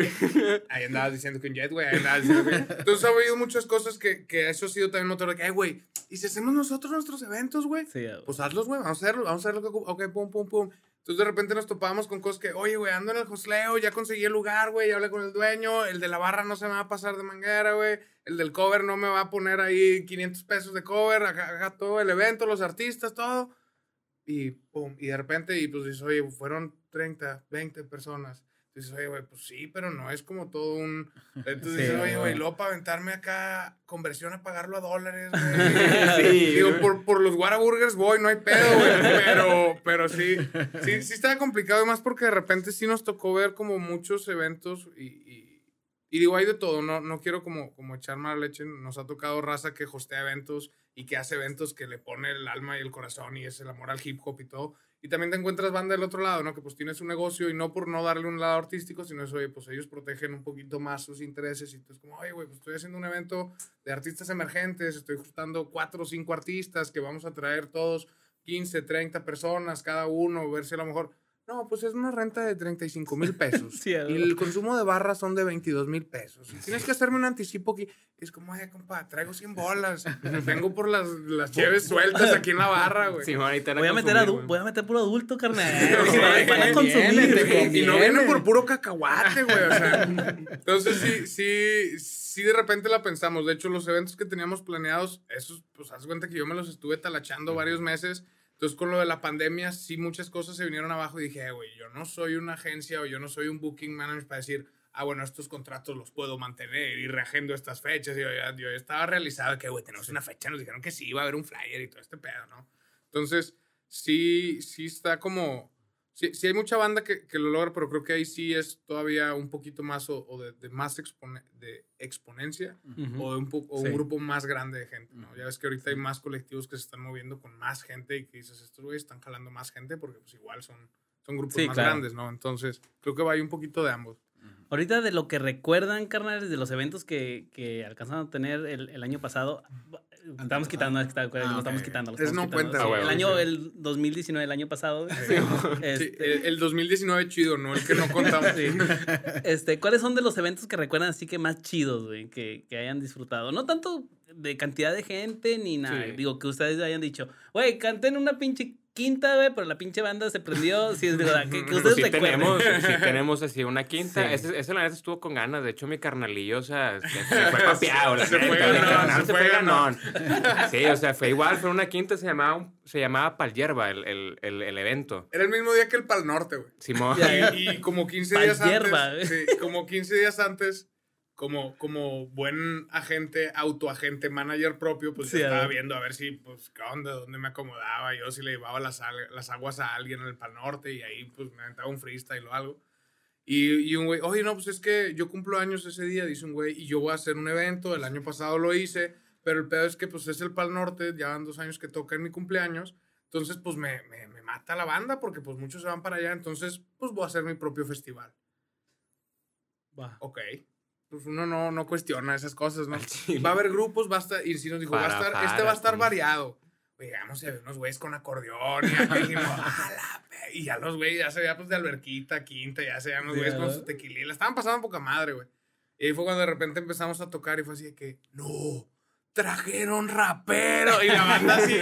Ahí andabas diciendo que un jet, güey. Ahí andabas diciendo que... Entonces ha habido muchas cosas que, que eso ha sido también motor de que, eh, güey, ¿y si hacemos nosotros nuestros eventos, güey? Sí, Pues hazlos, güey, vamos a hacerlo, vamos a hacer lo que... Ok, pum, pum, pum. Entonces de repente nos topábamos con cosas que, oye, güey, ando en el josleo, ya conseguí el lugar, güey, ya hablé con el dueño, el de la barra no se me va a pasar de manguera, güey, el del cover no me va a poner ahí 500 pesos de cover, haga todo el evento, los artistas, todo. Y pum, y de repente, y pues dices, oye, fueron 30, 20 personas. Dices, oye, güey, pues sí, pero no es como todo un... Entonces Sí, dices, oye, güey. luego para aventarme acá conversión a pagarlo a dólares, güey. Sí, Digo, por, por los Whataburgers voy, no hay pedo, güey. Pero, pero sí, sí, sí estaba complicado. Y más porque de repente sí nos tocó ver como muchos eventos y, y, y digo, hay de todo. No, no quiero como, como echar mala leche. Nos ha tocado raza que hostea eventos y que hace eventos que le pone el alma y el corazón y es el amor al hip hop y todo. Y también te encuentras banda del otro lado, ¿no? Que pues tienes un negocio y no por no darle un lado artístico, sino eso, oye, pues ellos protegen un poquito más sus intereses y tú es como, oye, güey, pues estoy haciendo un evento de artistas emergentes, estoy juntando cuatro o cinco artistas que vamos a traer todos 15, 30 personas cada uno, ver si a lo mejor, no, pues es una renta de 35 mil pesos. Sí, a y el consumo de barras son de 22 mil pesos. Y tienes que hacerme un anticipo aquí. Es como, ay, compa, traigo 100 bolas. Vengo por las, las cheves sueltas aquí en la barra, güey. Sí, Voy a, meter consumir, adu- güey. voy a meter puro adulto, carnal. Sí, Van- a consumir. y no vienen por puro cacahuate, güey. O sea, entonces sí, sí, sí de repente la pensamos. De hecho, los eventos que teníamos planeados, esos, pues haz cuenta que yo me los estuve talachando varios meses. Entonces, con lo de la pandemia, sí muchas cosas se vinieron abajo y dije, "Eh, güey, yo no soy una agencia o yo no soy un booking manager para decir, ah, bueno, estos contratos los puedo mantener y reagendo estas fechas. Y yo ya, yo estaba realizado que, güey, tenemos una fecha, nos dijeron que sí, iba a haber un flyer y todo este pedo, ¿no? Entonces, sí, sí está como, Sí, sí hay mucha banda que, que lo logra, pero creo que ahí sí es todavía un poquito más o, o de, de más expone- de exponencia o, de un, o un Sí. grupo más grande de gente, ¿no? Ya ves que ahorita hay más colectivos que se están moviendo con más gente y que dices, estos güeyes están jalando más gente porque pues igual son, son grupos Sí, más claro. grandes, ¿no? Entonces, creo que va ahí un poquito de ambos. Ahorita de lo que recuerdan, carnales, de los eventos que, que alcanzaron a tener el, el año pasado, estamos quitando, no, está- no Ah, estamos quitando. No cuenta. Sí, el año, el 2019, el año pasado. Sí, este, el, el 2019 chido, ¿no? El que no contamos. Sí. Este, ¿cuáles son de los eventos que recuerdan así que más chidos, güey, que, que hayan disfrutado? No tanto de cantidad de gente ni nada. Digo, que ustedes hayan dicho, güey, canté en una pinche quinta, güey, pero la pinche banda se prendió. Sí, es verdad. Que, que Pues ustedes sí recuerden. tenemos, sí tenemos así una quinta. Sí. Ese, ese la neta estuvo con ganas. De hecho, mi carnalillo, o sea, se, fue papeado. Se fue ganón, se se fue ganón. Sí, o sea, fue igual, fue una quinta, se llamaba, un- se llamaba Palyerba el, el, el, el evento. Era el mismo día que el Pal Norte, güey. Simón. Y, y como 15 Pal días hierba, antes, sí, como 15 días antes, como, como buen agente, autoagente, manager propio, pues Sí, yo estaba viendo a ver si, pues, qué onda, dónde me acomodaba, yo si le llevaba las, las aguas a alguien en el Pal Norte y ahí, pues, me aventaba un freestyle o algo. Y, y un güey, oye, no, pues es que yo cumplo años ese día, dice un güey, y yo voy a hacer un evento, el año pasado lo hice, pero el pedo es que, pues, es el Pal Norte, ya van dos años que toca en mi cumpleaños, entonces, pues, me, me, me mata la banda porque, pues, muchos se van para allá, entonces, pues, voy a hacer mi propio festival. Va. Ok. Pues uno no, no cuestiona esas cosas, ¿no? Va a haber grupos, va a estar, y si nos dijo, va a Para, estar, para, este va a estar sí. variado. Llegamos y había unos güeyes con acordeón y acá dijimos, "A la pe-". Y ya los güeyes, ya se veía pues de alberquita, quinta, ya se veían los güeyes con su tequilía. La estaban pasando poca madre, güey. Y ahí fue cuando de repente empezamos a tocar y fue así de que, no, trajeron rapero. Y la banda así,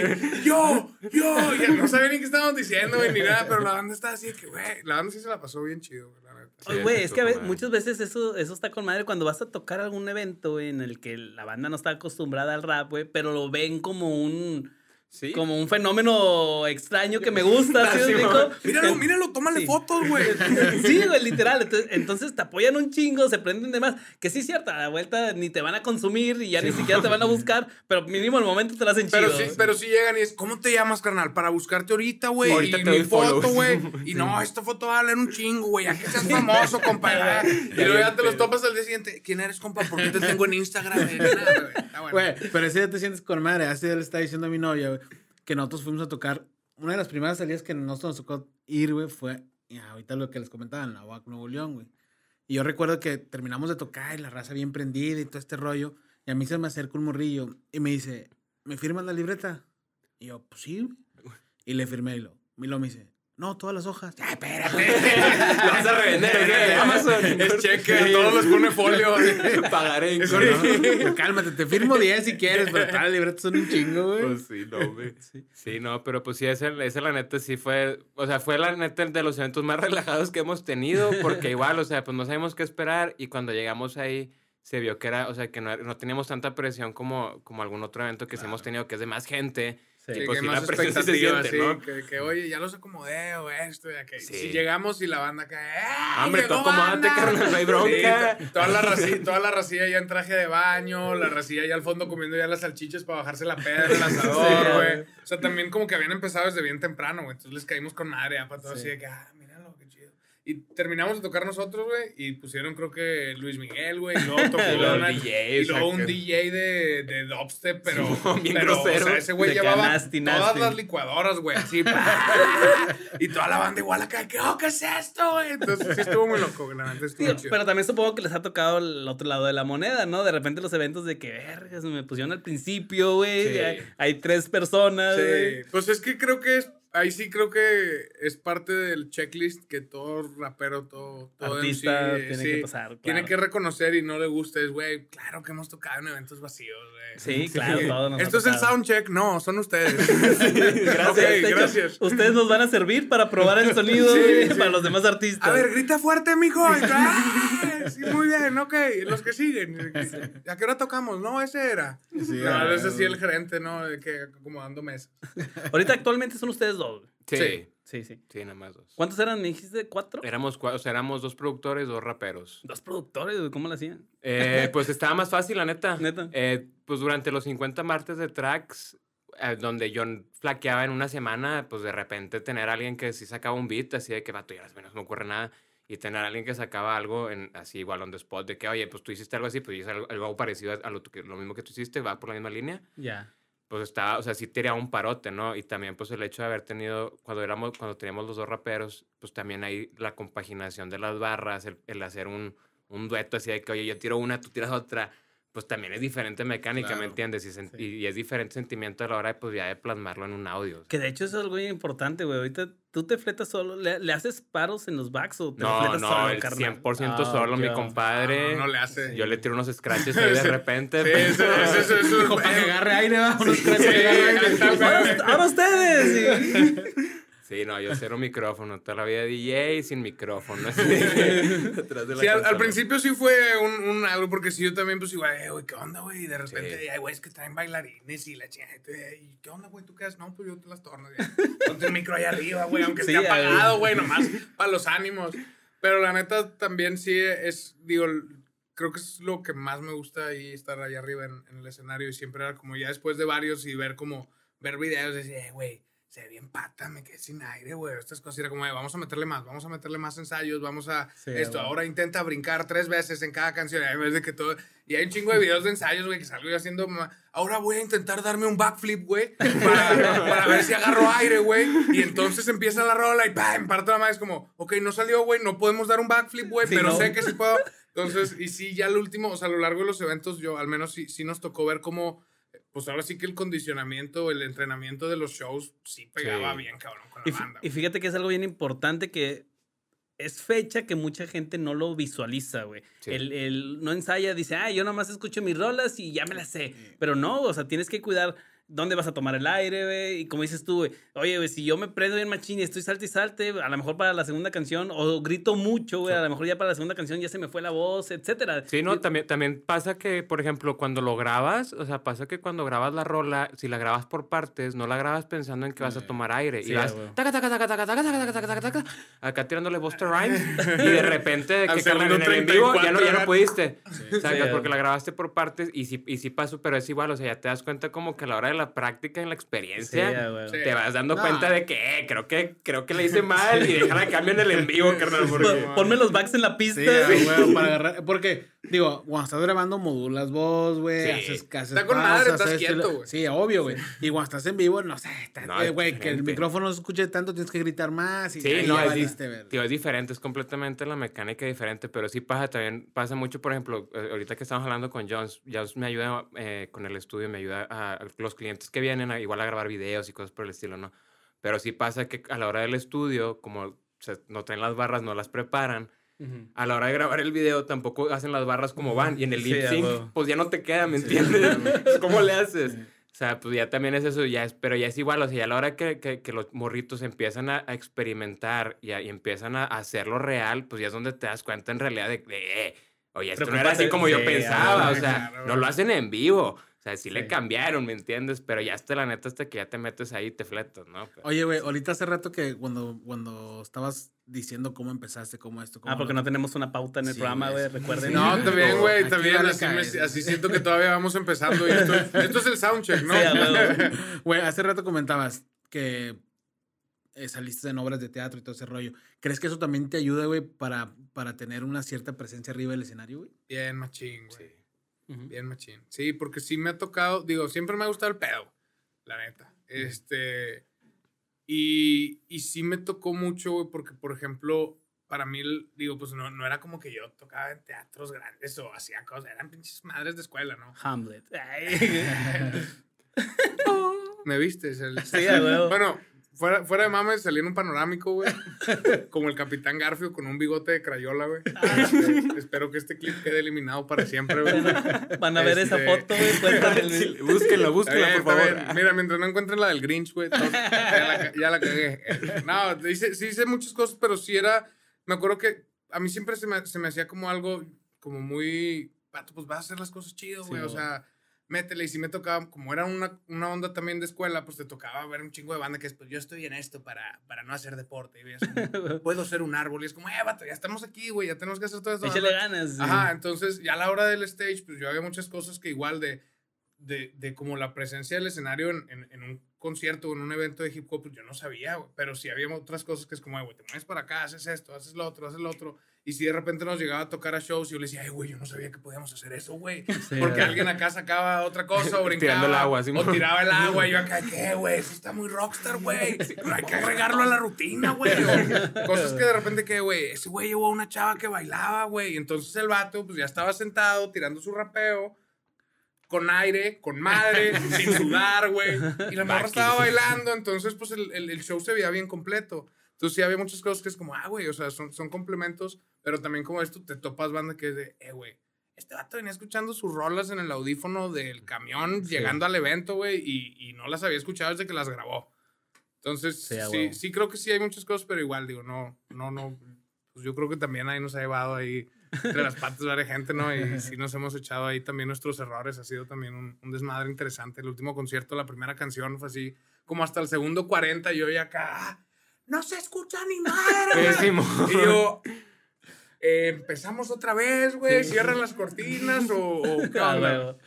yo, yo. Y no sabía ni qué estábamos diciendo, güey, ni nada, pero la banda estaba así de que, güey, la banda sí se la pasó bien chido, güey. Oye, Sí, Güey, es que a ve- estuvo madre. muchas veces eso, eso está con madre cuando vas a tocar algún evento, güey, en el que la banda no está acostumbrada al rap, güey, pero lo ven como un, Sí. como un fenómeno extraño que me gusta, ¿sí Sí. Míralo, míralo, tómale Sí. fotos, güey. Sí, güey, literal. Entonces, entonces te apoyan un chingo, se prenden de más. Que sí es cierto, a la vuelta ni te van a consumir y ya ni siquiera te van a buscar, pero mínimo al momento te la hacen Pero chido. sí, pero sí llegan y es, ¿cómo te llamas, carnal? Para buscarte ahorita, güey. Ahorita y te mi doy foto, güey. Y no, esta foto va a valer un chingo, güey. Aquí seas famoso, compa. y luego ya te los topas al día siguiente. ¿Quién eres, compa? ¿Por qué te tengo en Instagram? güey? Nada, güey. Está bueno. Pero ese día te sientes con madre. Día le estaba diciendo a mi novia, güey, que nosotros fuimos a tocar. Una de las primeras salidas que nosotros nos tocó ir, güey, fue ahorita lo que les comentaba en la UAC Nuevo León, güey. Y yo recuerdo que terminamos de tocar y la raza bien prendida y todo este rollo. Y a mí se me acerca un morrillo y me dice, ¿me firman la libreta? Y yo, pues sí. Y le firmé y lo, y luego me dice, no, todas las hojas. ¡Ah, espérate! ¿Lo vas a revender Amazon. Es cheque, todos les pone folio. Pagaré. ¿no? Cálmate, te firmo 10 si quieres, pero todas las libretas son un chingo, güey. Pues sí, no, güey. Sí. no, pero pues sí, ese, ese la neta sí fue, o sea, fue la neta de los eventos más relajados que hemos tenido, porque igual, o sea, pues no sabíamos qué esperar y cuando llegamos ahí se vio que era, o sea, que no, no teníamos tanta presión como, como algún otro evento que sí hemos tenido, que es de más gente. Sí. Sí, Y pues que más la presión sí se expectativa, siente, sí, ¿no? que, que, oye, ya los acomodé o esto y aquello. Sí. Si llegamos y la banda cae, ¡eh! Hombre, tú llegó acomódate, banda! carnal, no hay bronca. Toda, la racilla, toda la racilla ya en traje de baño, la racilla ya al fondo comiendo ya las salchichas para bajarse la pedra del asador, Sí, güey. o sea, también como que habían empezado desde bien temprano, güey. Entonces les caímos con madre, ya para todo Sí. así de que, ah, míralo, qué chido. Y terminamos de tocar nosotros, güey, y pusieron creo que Luis Miguel, güey, y luego tocó una- DJ, y luego un DJ de, de dubstep, pero, Sí, bien pero o grosero. sea, ese güey llevaba todas nasty. las licuadoras, güey, así, y toda la banda igual acá, ¿qué, oh, ¿qué es esto, güey? Entonces sí estuvo muy loco, la estuvo pero también supongo que les ha tocado el otro lado de la moneda, ¿no? De repente los eventos de que, vergas, me pusieron al principio, güey. Sí. Hay, hay tres personas, güey. Sí, pues es que creo que es, ahí sí creo que es parte del checklist que todo rapero, todo, todo Artista MC, tiene sí, que pasar, Tiene claro. que reconocer y no le gusta, es, güey, claro que hemos tocado en eventos vacíos, güey. Sí, claro, todo nos Esto es el soundcheck, no, son ustedes. Gracias, Ok, de hecho, gracias. Ustedes nos van a servir para probar el sonido Sí, sí. para los demás artistas. A ver, grita fuerte, mijo. ¡Ah! Sí, muy bien, ok. Los que siguen. ¿A qué hora tocamos? No, ese era. Sí, no, ah, ese sí el gerente, ¿no? Que acomodando mesas. Ahorita actualmente son ustedes dos. Sí, Sí. sí, Sí, sí. nada más dos. ¿Cuántos eran? ¿Me dijiste cuatro? Éramos, cua- o sea, éramos dos productores, dos raperos. Dos productores. ¿Cómo lo hacían? Eh, pues estaba más fácil, la neta. Neta. Eh, pues durante los 50 martes de tracks, eh, donde yo flaqueaba en una semana, pues de repente tener a alguien que sí sacaba un beat, así de que, vato, ya las venas no me ocurre nada. Y tener a alguien que sacaba algo en, así igual on the spot, de que, oye, pues tú hiciste algo así, pues yo hice algo, algo parecido a lo, lo mismo que tú hiciste, va por la misma línea Ya. Pues estaba, o sea, sí tenía un parote, ¿no? Y también, pues, el hecho de haber tenido, cuando éramos, cuando teníamos los dos raperos, pues también hay la compaginación de las barras, el, el hacer un, un dueto así de que, oye, yo tiro una, tú tiras otra, pues también es diferente mecánica, Claro. ¿me entiendes? Y, sen- Sí. y- y es diferente sentimiento a la hora de, pues, ya de plasmarlo en un audio. Que de hecho es algo bien importante, güey. Ahorita tú te fletas solo. ¿Le, le haces paros en los backs o te No, fletas no, solo, el carnal? 100% Ah, solo, mi compadre. No, no le hace. Yo le tiro unos scratches ahí de repente. Sí, pero- eso, eso, eso, eso, Dijo, para que agarre aire, va. Unos Sí, tres que agarre aire. Ahora, ustedes. Sí, no, yo cero micrófono, toda la vida DJ sin micrófono. así de- la Sí, al, al principio sí fue un, un algo, porque sí, yo también, pues igual, eh, güey, ¿qué onda, güey? Y de repente, Sí. hay güeyes que traen bailarines y la chingada. y eh, ¿y ¿Qué onda, güey? ¿Tú qué haces? No, pues yo te las tornas. ya. Ponte el micro ahí arriba, güey, aunque Sí, esté apagado, güey, nomás para los ánimos. Pero la neta también sí es, digo, creo que es lo que más me gusta ahí estar ahí arriba en, en el escenario y siempre era como ya después de varios y ver como, ver videos, decir, eh, güey, se ve bien pata, me quedé sin aire, güey. Estas cosas era como, eh, vamos a meterle más, vamos a meterle más ensayos, vamos a Sí, esto. Ahora intenta brincar tres veces en cada canción, en vez de que todo. Y hay un chingo de videos de ensayos, güey, que salgo yo haciendo. Ahora voy a intentar darme un backflip, güey, para, para ver si agarro aire, güey. Y entonces empieza la rola y ¡pam! Parte la madre. Es como, ok, no salió, güey, no podemos dar un backflip, güey, Sí, pero no. sé que sí puedo. Entonces, y sí, ya lo último, o sea, a lo largo de los eventos, yo al menos sí, sí nos tocó ver cómo. Pues ahora sí que el condicionamiento, el entrenamiento de los shows sí pegaba Sí. bien, cabrón, con Y, la banda. y fíjate que es algo bien importante que es fecha que mucha gente no lo visualiza, güey. Sí. El, el no ensaya, dice, ah, yo nomás escucho mis rolas y ya me las sé. Pero no, o sea, tienes que cuidar dónde vas a tomar el aire, güey. Y como dices tú, güey, oye, güey, si yo me prendo bien machín y estoy salte y salte, a lo mejor para la segunda canción, o grito mucho, güey, a lo mejor ya para la segunda canción ya se me fue la voz, etcétera. Sí, no, Y- también, también pasa que, por ejemplo, cuando lo grabas, o sea, pasa que cuando grabas la rola, si la grabas por partes, no la grabas pensando en que vas a tomar aire. Sí, y vas taca, taca, taca, taca, taca, taca, taca, taca, taca, taca, acá tirándole Buster Rhymes, y de repente, que carnal, en el en vivo ya no, 34 ya no pudiste. Sí, Sacas, a porque la grabaste por partes y sí, y sí pasó, pero es igual, o sea, ya te das cuenta como que a la hora de la práctica, en la Sí, experiencia. Sí. te vas dando No. cuenta de que, eh, creo que, creo que le hice mal y déjala que cambien el en vivo, carnal, porque... Pon- Ponme los backs en la pista. Sí, huevo, para agarrar. Porque, digo, cuando estás grabando, modulas voz, güey. Sí. Haces, haces Está con madre, estás quieto, güey. Sí, obvio, güey. Y cuando estás en vivo, no sé, No, güey, es que el micrófono no se escuche tanto, tienes que gritar más. Y Sí, ahí no, ya es, valiste, tío, es diferente, es completamente la mecánica diferente, pero sí pasa también, pasa mucho, por ejemplo, eh, ahorita que estamos hablando con Jones, Jones me ayuda eh, con el estudio, me ayuda a, a los clientes que vienen a, igual a grabar videos y cosas por el estilo, ¿no? Pero sí pasa que a la hora del estudio, como se- no traen las barras, no las preparan, Ujú. a la hora de grabar el video tampoco hacen las barras como van, y en el Sí, lip sync, pues ya no te queda, ¿me entiendes? ¿Cómo le haces? O sea, pues ya también es eso, ya es, pero ya es igual, o sea, ya a la hora que, que, que los morritos empiezan a, a experimentar y, a- y empiezan a hacerlo real, pues ya es donde te das cuenta en realidad de, de, eh, oye, esto no era así como yo sí, pensaba, o sea, no lo hacen en vivo. O sea, sí, le cambiaron, ¿me entiendes? Pero ya hasta la neta, hasta que ya te metes ahí, te fletas, ¿no? Pero- Oye, güey, ahorita hace rato que cuando, cuando estabas diciendo cómo empezaste, cómo esto, cómo Ah, porque lo- no tenemos una pauta en el Sí, programa, güey. recuerden. No, también, güey, también. Así, me- así siento que todavía vamos empezando. Y esto, esto es el soundcheck, ¿no? Güey, hace rato comentabas que eh, saliste en obras de teatro y todo ese rollo. ¿Crees que eso también te ayuda, güey, para, para tener una cierta presencia arriba del escenario, güey? Bien machín, güey. Sí. Ujú. Bien machín. Sí, porque sí me ha tocado, digo, siempre me ha gustado el pedo, la neta. Este, y, y sí me tocó mucho, güey, porque, por ejemplo, para mí, digo, pues no, no era como que yo tocaba en teatros grandes o hacía cosas, eran pinches madres de escuela, ¿no? Hamlet. Ay. ¿Me viste? El- Sí. Bueno, fuera, fuera de mames, salí en un panorámico, güey. Como el Capitán Garfio con un bigote de crayola, güey. Este, espero que este clip quede eliminado para siempre, güey. Van a ver esa Este- foto, güey. búsquenla, búsquenla, por favor. bien. Mira, mientras no encuentren la del Grinch, güey, todo- ya, ya la cagué. No, hice, sí hice muchas cosas, pero sí era. Me acuerdo que a mí siempre se me, se me hacía como algo, como muy. Pato, pues vas a hacer las cosas chido, Sí, güey. o güey. Métele. Y si me tocaba, como era una, una onda también de escuela, pues te tocaba ver un chingo de banda que es, pues yo estoy en esto para, para no hacer deporte. Y es como, puedo ser un árbol. Y es como, eh, vato, ya estamos aquí, güey, ya tenemos que hacer todo esto. Échale ganas. sí. Ajá, entonces ya a la hora del stage, pues yo había muchas cosas que igual de de, de como la presencia del escenario en, en, en un concierto o en un evento de hip hop, pues yo no sabía, güey. Pero sí había otras cosas que es como, "Ay, güey, te mueves para acá, haces esto, haces lo otro, haces lo otro. Y si de repente nos llegaba a tocar a shows, yo le decía, ay, güey, yo no sabía que podíamos hacer eso, güey. Porque alguien acá sacaba otra cosa o brincaba. Tirando el agua, O tiraba el agua y yo acá, ¿qué, güey? Eso está muy rockstar, güey. Pero hay que agregarlo a la rutina, güey. Cosas que de repente que, güey, ese güey llevó a una chava que bailaba, güey. Y entonces el vato, pues ya estaba sentado tirando su rapeo con aire, con madre, sin sudar, güey. Y la morra estaba bailando, entonces pues el, el- el show se veía bien completo. Entonces sí había muchas cosas que es como, ah, güey, o sea, son, son complementos, pero también como esto te topas banda que es de, eh, güey, este vato venía escuchando sus rolas en el audífono del camión llegando al evento, güey, y, y no las había escuchado desde que las grabó. Entonces, Sí, sí, sí, creo que sí hay muchas cosas, pero igual, digo, no, no, no, pues yo creo que también ahí nos ha llevado ahí entre las patas varias gente, ¿no? Y sí nos hemos echado ahí también nuestros errores. Ha sido también un, un desmadre interesante. El último concierto, la primera canción fue así, como hasta el segundo 40, y yo ya acá, "Ah, no se escucha ni madre. güey". Pésimo. y yo, "Eh, empezamos otra vez, güey, Sí. cierran las cortinas o, o qué Ah, onda?". huevo.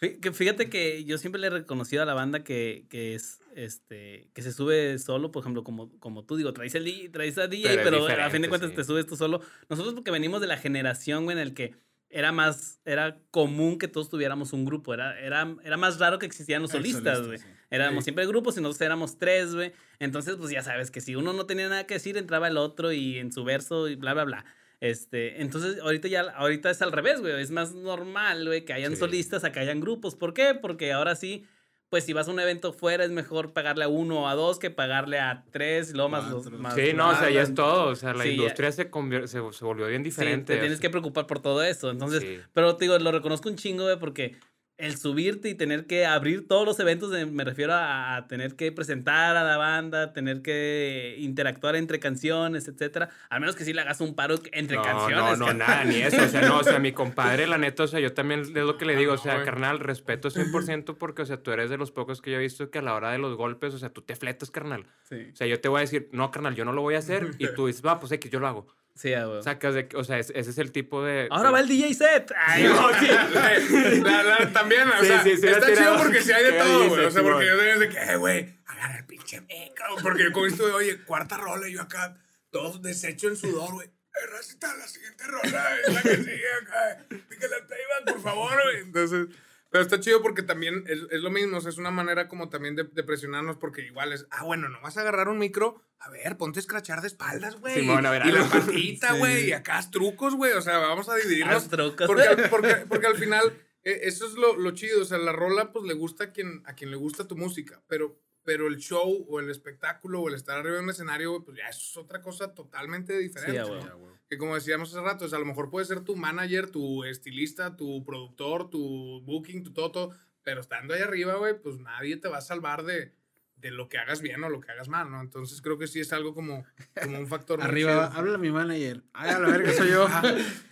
Fí- que Fíjate que yo siempre le he reconocido a la banda que, que es este que se sube solo, por ejemplo, como, como tú digo, traes el DJ, traes a DJ, Pero pero, a fin de cuentas sí. te subes tú solo. Nosotros porque venimos de la generación güey, en el que era más, era común que todos tuviéramos un grupo, era, era, era más raro que existían los El solistas, solista, güey. sí. Éramos Sí. siempre grupos y nosotros éramos tres, güey. Entonces, pues ya sabes que si uno no tenía nada que decir, entraba el otro y en su verso y bla, bla, bla. Este, entonces, ahorita ya, ahorita es al revés, güey. Es más normal, güey, que hayan Sí. solistas a que hayan grupos. ¿Por qué? Porque ahora sí, pues si vas a un evento fuera, es mejor pagarle a uno o a dos que pagarle a tres y luego más más Sí, no, o sea, ya es más- todo. O sea, la Sí, industria se, se, se volvió bien Sí, diferente. te tienes que preocupar por todo eso. Entonces, sí. pero te digo, lo reconozco un chingo, güey, porque el subirte y tener que abrir todos los eventos, de- me refiero a, a tener que presentar a la banda, tener que interactuar entre canciones, etcétera. Al menos que sí le hagas un paro entre no, canciones. No, no, nada, ni eso. O sea, no, o sea, mi compadre, la neta, o sea, yo también es lo que le digo, o sea, carnal, respeto 100% porque, o sea, tú eres de los pocos que yo he visto que a la hora de los golpes, o sea, tú te fletas, carnal. Sí, O sea, yo te voy a decir, no, carnal, yo no lo voy a hacer, y tú dices, va, pues X, yo lo hago. Sí, ah, güey. Sacas de, o sea, es- ese es el tipo de... Ahora va el DJ set. Ay, no, sí. La- la- también, o Sí, sea, sí, sí, está chido porque sí hay de ¿Qué todo, güey. O sea, porque yo tenía de que, eh, güey, agarra el pinche micro. Porque con esto, de, oye, cuarta rola, y yo acá, todo deshecho en sudor, güey. Eh, Racita, la siguiente rola es la que sigue acá. Pícale al playback, por favor, güey. Entonces, pero está chido porque también es, es lo mismo, o sea, es una manera como también de, de presionarnos porque igual es, ah, bueno, no vas a agarrar un micro, a ver, ponte a escrachar de espaldas, güey. Simón, a ver, y la algo. patita, güey, y acá haz trucos, güey, o sea, vamos a dividirnos. Haz trucos. Porque, al- porque, porque al final, eh, eso es lo, lo chido. O sea, la rola, pues le gusta a quien, a quien le gusta tu música. Pero, pero el show o el espectáculo o el estar arriba de un escenario, pues ya eso es otra cosa totalmente diferente. Ya, güey. Que como decíamos hace rato, o sea, a lo mejor puede ser tu manager, tu estilista, tu productor, tu booking, tu toto. Pero estando ahí arriba, güey, pues nadie te va a salvar de, de lo que hagas bien o lo que hagas mal, ¿no? Entonces creo que sí es algo como, como un factor. muy Arriba, habla mi manager. Ay, a la verga, soy yo. Ah,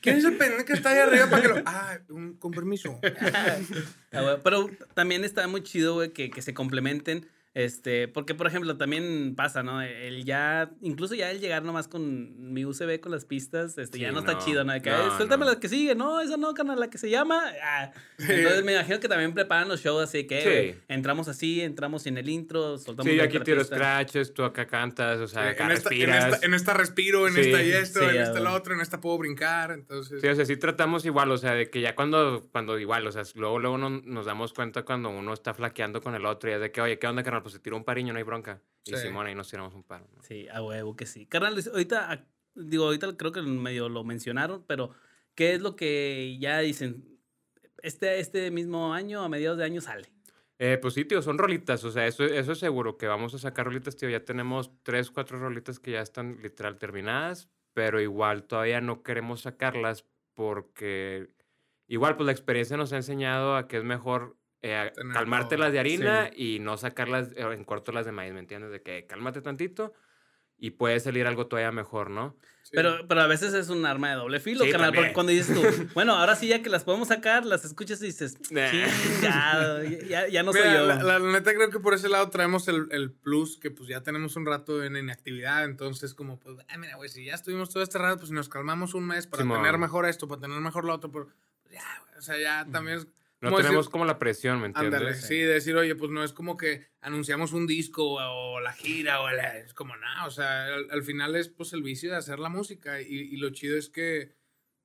¿Quién es el pendejo que está ahí arriba para que lo.? Ah, un- con permiso. Ah, Pero también está muy chido, güey, que, que se complementen. Este, porque, por ejemplo, también pasa, ¿no? El ya, incluso ya el llegar nomás con mi USB con las pistas, este, ya Sí, no está chido, ¿no? De que, No, "Eh, suéltame no. la que sigue, no, esa no, carnal, la que se llama. Ah. Entonces me imagino que también preparan los shows así que Sí. entramos así, entramos en el intro, soltamos Sí, yo aquí tiro pista. scratches, tú acá cantas, o sea, acá en, esta, en, respiras. esta, en esta respiro, en Sí, esta y esto, sí, en esta la otra, en esta puedo brincar. Entonces, Sí, o sea, sí tratamos igual, o sea, de que ya cuando, cuando igual, o sea, luego, luego no- nos damos cuenta cuando uno está flaqueando con el otro y es de que, oye, ¿qué onda, carnal? Pues se tiró un pariño, no hay bronca. Y Sí. Simón, ahí nos tiramos un paro. ¿no? Sí, a huevo que sí. Carnal, ahorita, ah, digo, ahorita creo que medio lo mencionaron, pero ¿qué es lo que ya dicen? Este, este mismo año, a mediados de año, sale. Eh, pues sí, tío, son rolitas, o sea, eso, eso es seguro, que vamos a sacar rolitas, tío, ya tenemos tres, cuatro rolitas que ya están literal terminadas, pero igual todavía no queremos sacarlas porque igual pues la experiencia nos ha enseñado a que es mejor eh, calmarte las de harina y no sacarlas eh, en corto las de maíz, ¿me entiendes? De que cálmate tantito y puede salir algo todavía mejor, ¿no? sí. Pero, pero a veces es un arma de doble filo, Sí, carnal. Porque cuando dices tú, bueno, ahora sí ya que las podemos sacar, las escuchas y dices, chingado, ya, ya no soy Mira, yo. la, la neta creo que por ese lado traemos el, el plus que pues ya tenemos un rato en inactividad, entonces como pues, ah, mira, güey, si ya estuvimos todo este rato, pues si nos calmamos un mes para Simón. tener mejor esto, para tener mejor lo otro, pero pues, ya, güey, o sea, ya también es No Como decir- tenemos como la presión, ¿me entiendes? Ándale, sí, de decir, oye, pues no es como que anunciamos un disco o la gira o la, es como nada, o sea, al, al final es pues el vicio de hacer la música y, y lo chido es que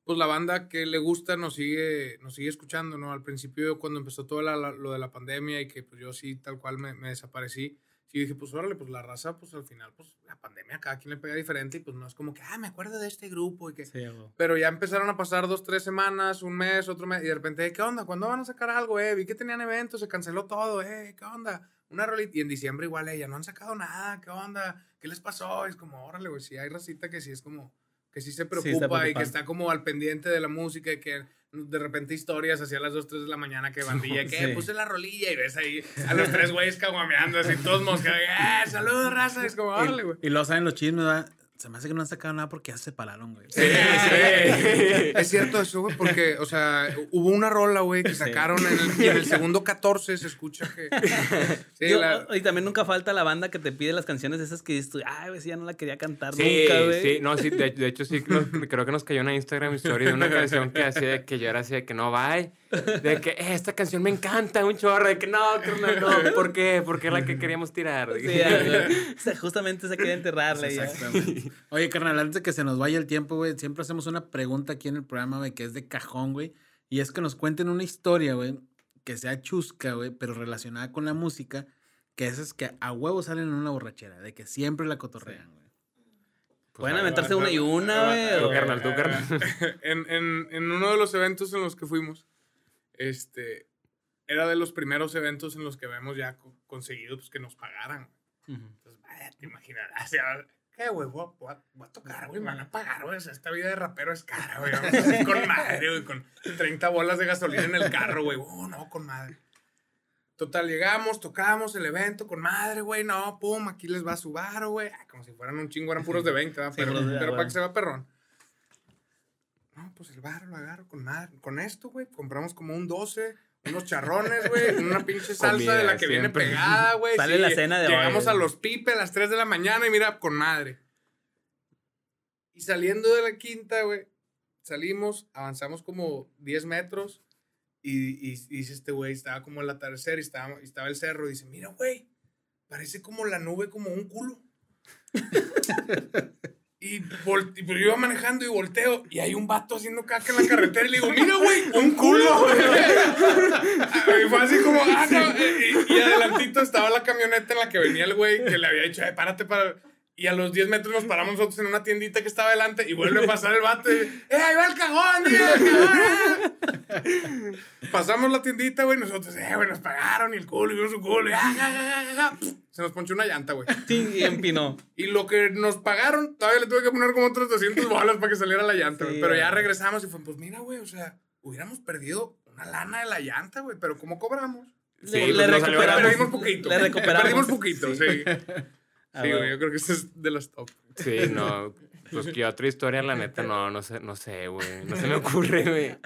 pues la banda que le gusta nos sigue, nos sigue escuchando, ¿no? Al principio cuando empezó todo la- la- lo de la pandemia y que pues yo sí tal cual me, me desaparecí, sí dije, pues órale, pues la raza, pues al final, pues la pandemia cada quien le pega diferente y pues no es como que, ah, me acuerdo de este grupo y que... Sí. Pero ya empezaron a pasar dos, tres semanas, un mes, otro mes, y de repente, ¿qué onda? ¿Cuándo van a sacar algo, eh? Vi que tenían eventos, se canceló todo, eh, ¿qué onda? Una rolita, y en diciembre igual, eh, ya no han sacado nada, ¿qué onda? ¿Qué les pasó? Es como, órale, güey, sí hay racita que sí es como, que sí se preocupa y que está como al pendiente de la música y que de repente historias hacia las 2, 3 de la mañana que bandilla, que Sí. "Eh, puse la rolilla y ves ahí a los tres güeyes caguameando así todos moscados, ¡eh, saludos, raza! Es como, órale, güey. Y luego saben los chismes, ¿verdad? Se me hace que no han sacado nada porque ya se separaron, güey. Sí, sí. Es cierto eso, güey, porque, o sea, hubo una rola, güey, que sacaron en el, y en el segundo 14 se escucha que... Sí, Yo- la- Y también nunca falta la banda que te pide las canciones esas que dices tú, ay, güey, si ya no la quería cantar Sí, nunca, güey. sí, no, sí, de, de hecho sí, nos- creo que nos cayó una Instagram story de una canción que hacía que yo era así de que no, bye, de que "Eh, esta canción me encanta un chorro, de que no, carnal, no, ¿por qué? Porque es la que queríamos tirar. Sí. O sea, justamente se quería enterrarle ya. Exactamente. Oye, carnal, antes de que se nos vaya el tiempo, güey, siempre hacemos una pregunta aquí en el programa, güey, que es de cajón, güey. Y es que nos cuenten una historia, güey, que sea chusca, güey, pero relacionada con la música, que esas que a huevo salen en una borrachera, de que siempre la cotorrean, güey. Pueden a ver, aventarse una y una, güey. Tú, o- carnal, tú, carnal. en, en, en uno de los eventos en los que fuimos, este, era de los primeros eventos en los que habíamos ya co- conseguido pues, que nos pagaran. Ujú. Entonces, vaya, te imaginarás, ¿qué, güey? Voy, a- voy a- voy a tocar, güey, me van a pagar, güey. O sea, esta vida de rapero es cara, güey. Vamos así con madre, güey, con 30 bolas de gasolina en el carro, güey. Oh, no, con madre. Total, llegamos, tocamos el evento con madre, güey. No, pum, aquí les va su varo, güey. Ah, Como si fueran un chingo, eran puros de 20, ¿verdad? Sí, pero, de- pero ah, para que se vea perrón. No, pues el varo lo agarro con madre. Con esto, güey, compramos como un 12, unos charrones, güey, una pinche salsa Comida, de la que viene siempre. pegada, güey. Sale la cena de hoy, Llegamos a güey. los pipe a las 3 de la mañana y mira, con madre. Y saliendo de la quinta, güey, salimos, avanzamos como 10 metros y, dice este güey, estaba como el atardecer y estaba, y estaba el cerro y dice, mira, güey, parece como la nube, como un culo. Y, vol- y pues yo iba manejando y volteo y hay un vato haciendo caca en la carretera y le digo, mira, güey, un culo. y fue así como, ah, no. Y, y adelantito estaba la camioneta en la que venía el güey que le había dicho, "Eh, párate para... Y a los 10 metros nos paramos nosotros en una tiendita que estaba adelante y vuelve a pasar el vato y, ¡eh, ahí va el cagón, tío, el! Pasamos la tiendita, güey, nosotros, eh, güey, nos pagaron y el culo y vimos su culo y, ah, ja, ja. Se nos ponchó una llanta, güey. Sí, y empinó. Y lo que nos pagaron, todavía le tuve que poner como otros 200 bolas para que saliera la llanta, güey. Sí, Pero ya regresamos y fue, pues mira, güey, o sea, hubiéramos perdido una lana de la llanta, güey, pero ¿cómo cobramos? Sí, Le- pues le recuperamos. Perdimos poquito. Le recuperamos. Perdimos poquito, sí. Ah, Sí, bueno. güey, yo creo que ese es de los top. Sí, no. Pues que otra historia, la neta, no, no sé, no sé, güey. No se me ocurre, güey.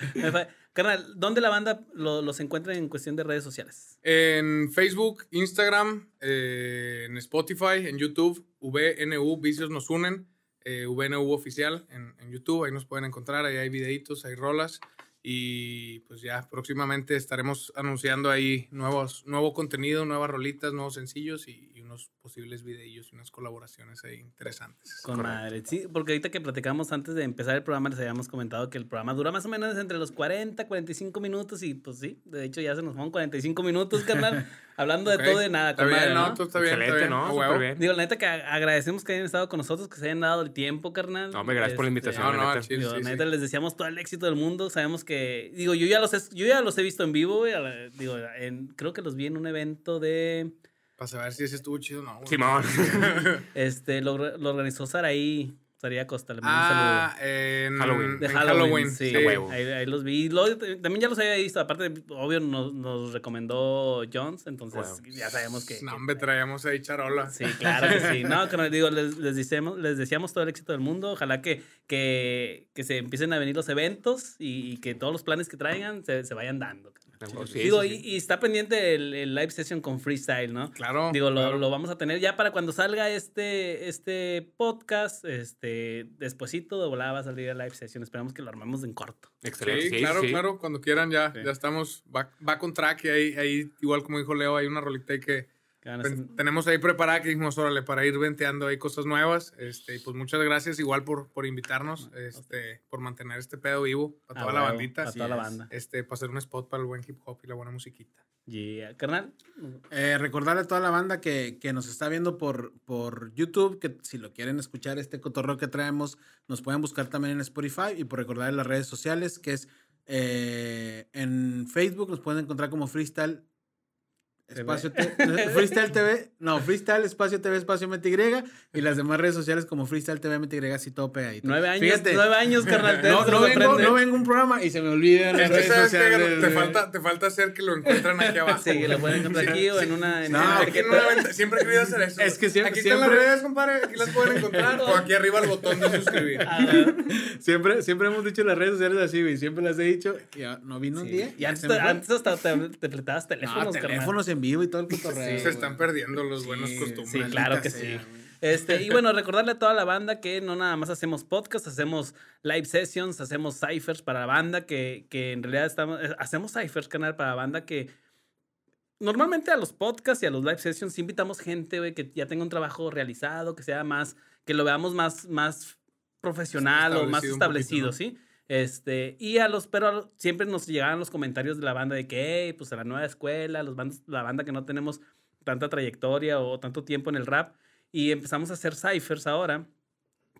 Carnal, ¿dónde la banda lo- los encuentra en cuestión de redes sociales? En Facebook, Instagram, eh, en Spotify, en YouTube, VNU, Vicios Nos Unen, eh, VNU Oficial en, en YouTube, ahí nos pueden encontrar, ahí hay videitos, hay rolas y pues ya próximamente estaremos anunciando ahí nuevos, nuevo contenido, nuevas rolitas, nuevos sencillos y unos posibles videillos y unas colaboraciones ahí interesantes. Con Correcto. madre. Sí, porque ahorita que platicamos antes de empezar el programa, les habíamos comentado que el programa dura más o menos entre los 40, 45 minutos y pues sí, de hecho ya se nos fueron 45 minutos, carnal, hablando de todo y de nada. Está Con bien, madre, ¿no? ¿no? Todo está bien, está Excelente, bien. ¿no? Súper bien. Digo, la neta que agradecemos que hayan estado con nosotros, que se hayan dado el tiempo, carnal. Este, No, hombre, gracias por la invitación, No, la no, neta. Digo, sí, neta, sí. les deseamos todo el éxito del mundo. Sabemos que, digo, yo ya los he, yo ya los he visto en vivo, güey. Digo, en- creo que los vi en un evento de, Para saber si ese estuvo chido o no. güey. Simón. este, lo, lo organizó Saraí, Saraí Acosta. Le mando un Ah, en Halloween. De en Halloween, sí. De huevo. Ahí, ahí los vi. Luego también ya los había visto. Aparte, obvio, nos, nos recomendó Jones. Entonces, ya sabemos que. No, hombre, traíamos ahí charola. Sí, claro que sí. No, que les digo, les, les, deseamos, les deseamos todo el éxito del mundo. Ojalá que, que, que se empiecen a venir los eventos y, y que todos los planes que traigan se, se vayan dando. Sí, Digo, sí, y, sí. y está pendiente el, el live session con freestyle, ¿no? Claro. Digo, lo, claro. lo vamos a tener ya para cuando salga este, este podcast, este, despuesito de volada va a salir el live session. Esperamos que lo armemos en corto. Excelente. Sí, sí, claro, sí. claro. Cuando quieran ya, Sí. ya estamos back, back on track. Y ahí, ahí, igual como dijo Leo, hay una rolita ahí que A tenemos ahí preparada que dijimos, órale, para ir venteando ahí cosas nuevas. Este, y pues muchas gracias igual por, por invitarnos, este, por mantener este pedo vivo para Ah, toda la bandita. para toda la banda. Este, para hacer un spot para el buen hip hop y la buena musiquita. Yeah, carnal. Eh, recordarle a toda la banda que, que nos está viendo por, por YouTube, que si lo quieren escuchar este cotorreo que traemos, nos pueden buscar también en Spotify y por recordarle las redes sociales, que es eh, en Facebook, nos pueden encontrar como Freestyle Espacio T- Freestyle TV, no, Freestyle Espacio TV Espacio MTY y las demás redes sociales como Freestyle TV MTY, así todo pegadito. Nueve años, Fíjate, nueve años, carnal. no, no vengo, no vengo a un programa y se me olvidan las redes sociales. te falta, te falta hacer que lo encuentran aquí abajo. Sí, que lo pueden encontrar aquí o en una... en No, una Aquí en una venta- siempre he querido hacer eso. Es que siempre- Aquí están las redes, compadre. Aquí las pueden encontrar. o aquí arriba el botón de suscribir. Ah. Siempre, siempre hemos dicho las redes sociales así, güey. Siempre las he dicho. Y ya no vino un día. Y antes, antes hasta te, te fletabas No, teléfonos, carnal. En vivo y todo el cotorreo. Se están perdiendo los buenos Sí, costumbres. Sí, claro que sea, sí. Este, y bueno, recordarle a toda la banda que no nada más hacemos podcasts, hacemos live sessions, hacemos ciphers para la banda, que, que en realidad estamos, eh, hacemos ciphers, canal, para la banda que normalmente a los podcasts y a los live sessions sí invitamos gente, güey, que ya tenga un trabajo realizado, que sea más, que lo veamos más, más profesional o más establecido, poquito, ¿sí? Este, y a los, pero siempre nos llegaban los comentarios de la banda de que, pues a la nueva escuela, los bandos, la banda que no tenemos tanta trayectoria o tanto tiempo en el rap, y empezamos a hacer ciphers ahora,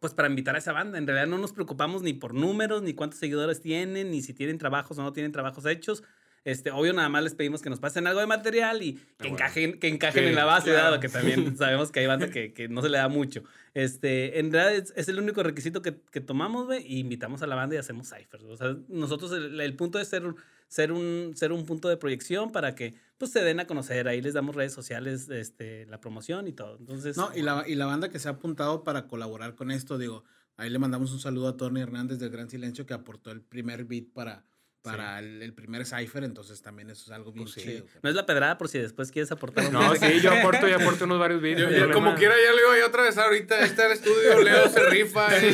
pues para invitar a esa banda. En realidad no nos preocupamos ni por números, ni cuántos seguidores tienen, ni si tienen trabajos o no tienen trabajos hechos. Este, obvio, nada más les pedimos que nos pasen algo de material y que bueno. encajen, que encajen Sí, en la base, claro. dado que también sabemos que hay banda que, que no se le da mucho. Este, en realidad es, es el único requisito que, que tomamos, güey, y invitamos a la banda y hacemos ciphers. O sea, nosotros el, el punto es ser, un- ser, un, ser un punto de proyección para que pues se den a conocer. Ahí les damos redes sociales, este, la promoción y todo. Entonces, No, y la, y la banda que se ha apuntado para colaborar con esto, digo, ahí le mandamos un saludo a Tony Hernández del Gran Silencio que aportó el primer beat para, para el, el primer cipher, entonces también eso es algo bien Pues sí. chido. No es la pedrada por si después quieres aportar un No, poco. sí, yo aporto, yo aporto unos varios Yo- videos. yo hay como quiera, ya Leo, ya otra vez ahorita está el estudio, Leo se rifa. eh,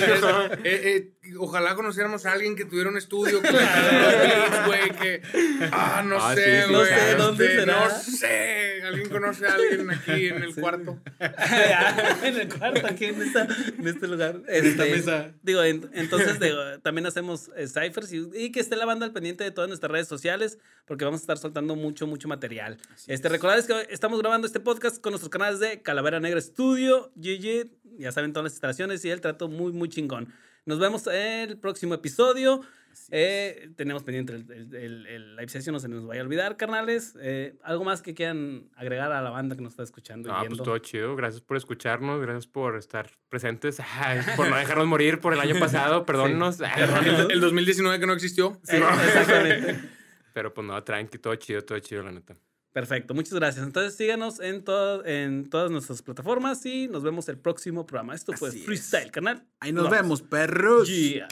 eh, eh, ojalá conociéramos a alguien que tuviera un estudio que le güey. Ah, no Ah, sé, sí, sí, güey. No sé, ¿dónde este, será? No sé, alguien conoce a alguien aquí en el cuarto. en el cuarto, aquí en, esta- en este lugar. esta Este, mesa. Digo, en- entonces digo, también hacemos eh, ciphers y, y que esté la banda al pendiente de todas nuestras redes sociales porque vamos a estar soltando mucho, mucho material. este, Recordarles que estamos grabando este podcast con nuestros canales de Calavera Negra Studio, GG, ya saben todas las instalaciones y el trato muy, muy chingón. Nos vemos en el próximo episodio. Eh, tenemos pendiente el, el- el- el live session, no se nos vaya a olvidar, carnales. Eh, ¿Algo más que quieran agregar a la banda que nos está escuchando? y Ah, pues viendo? todo chido. Gracias por escucharnos, gracias por estar presentes, Ay, por no dejarnos morir por el año pasado, perdónnos. El, el 2019 que no existió. Eh, exactamente. Pero pues no, tranqui, todo chido, todo chido, la neta. Perfecto, muchas gracias. Entonces síganos en, todo, en todas nuestras plataformas y nos vemos el próximo programa. Esto fue Así es. Freestyle Canal. Ahí nos Vamos. vemos, perros. Yeah.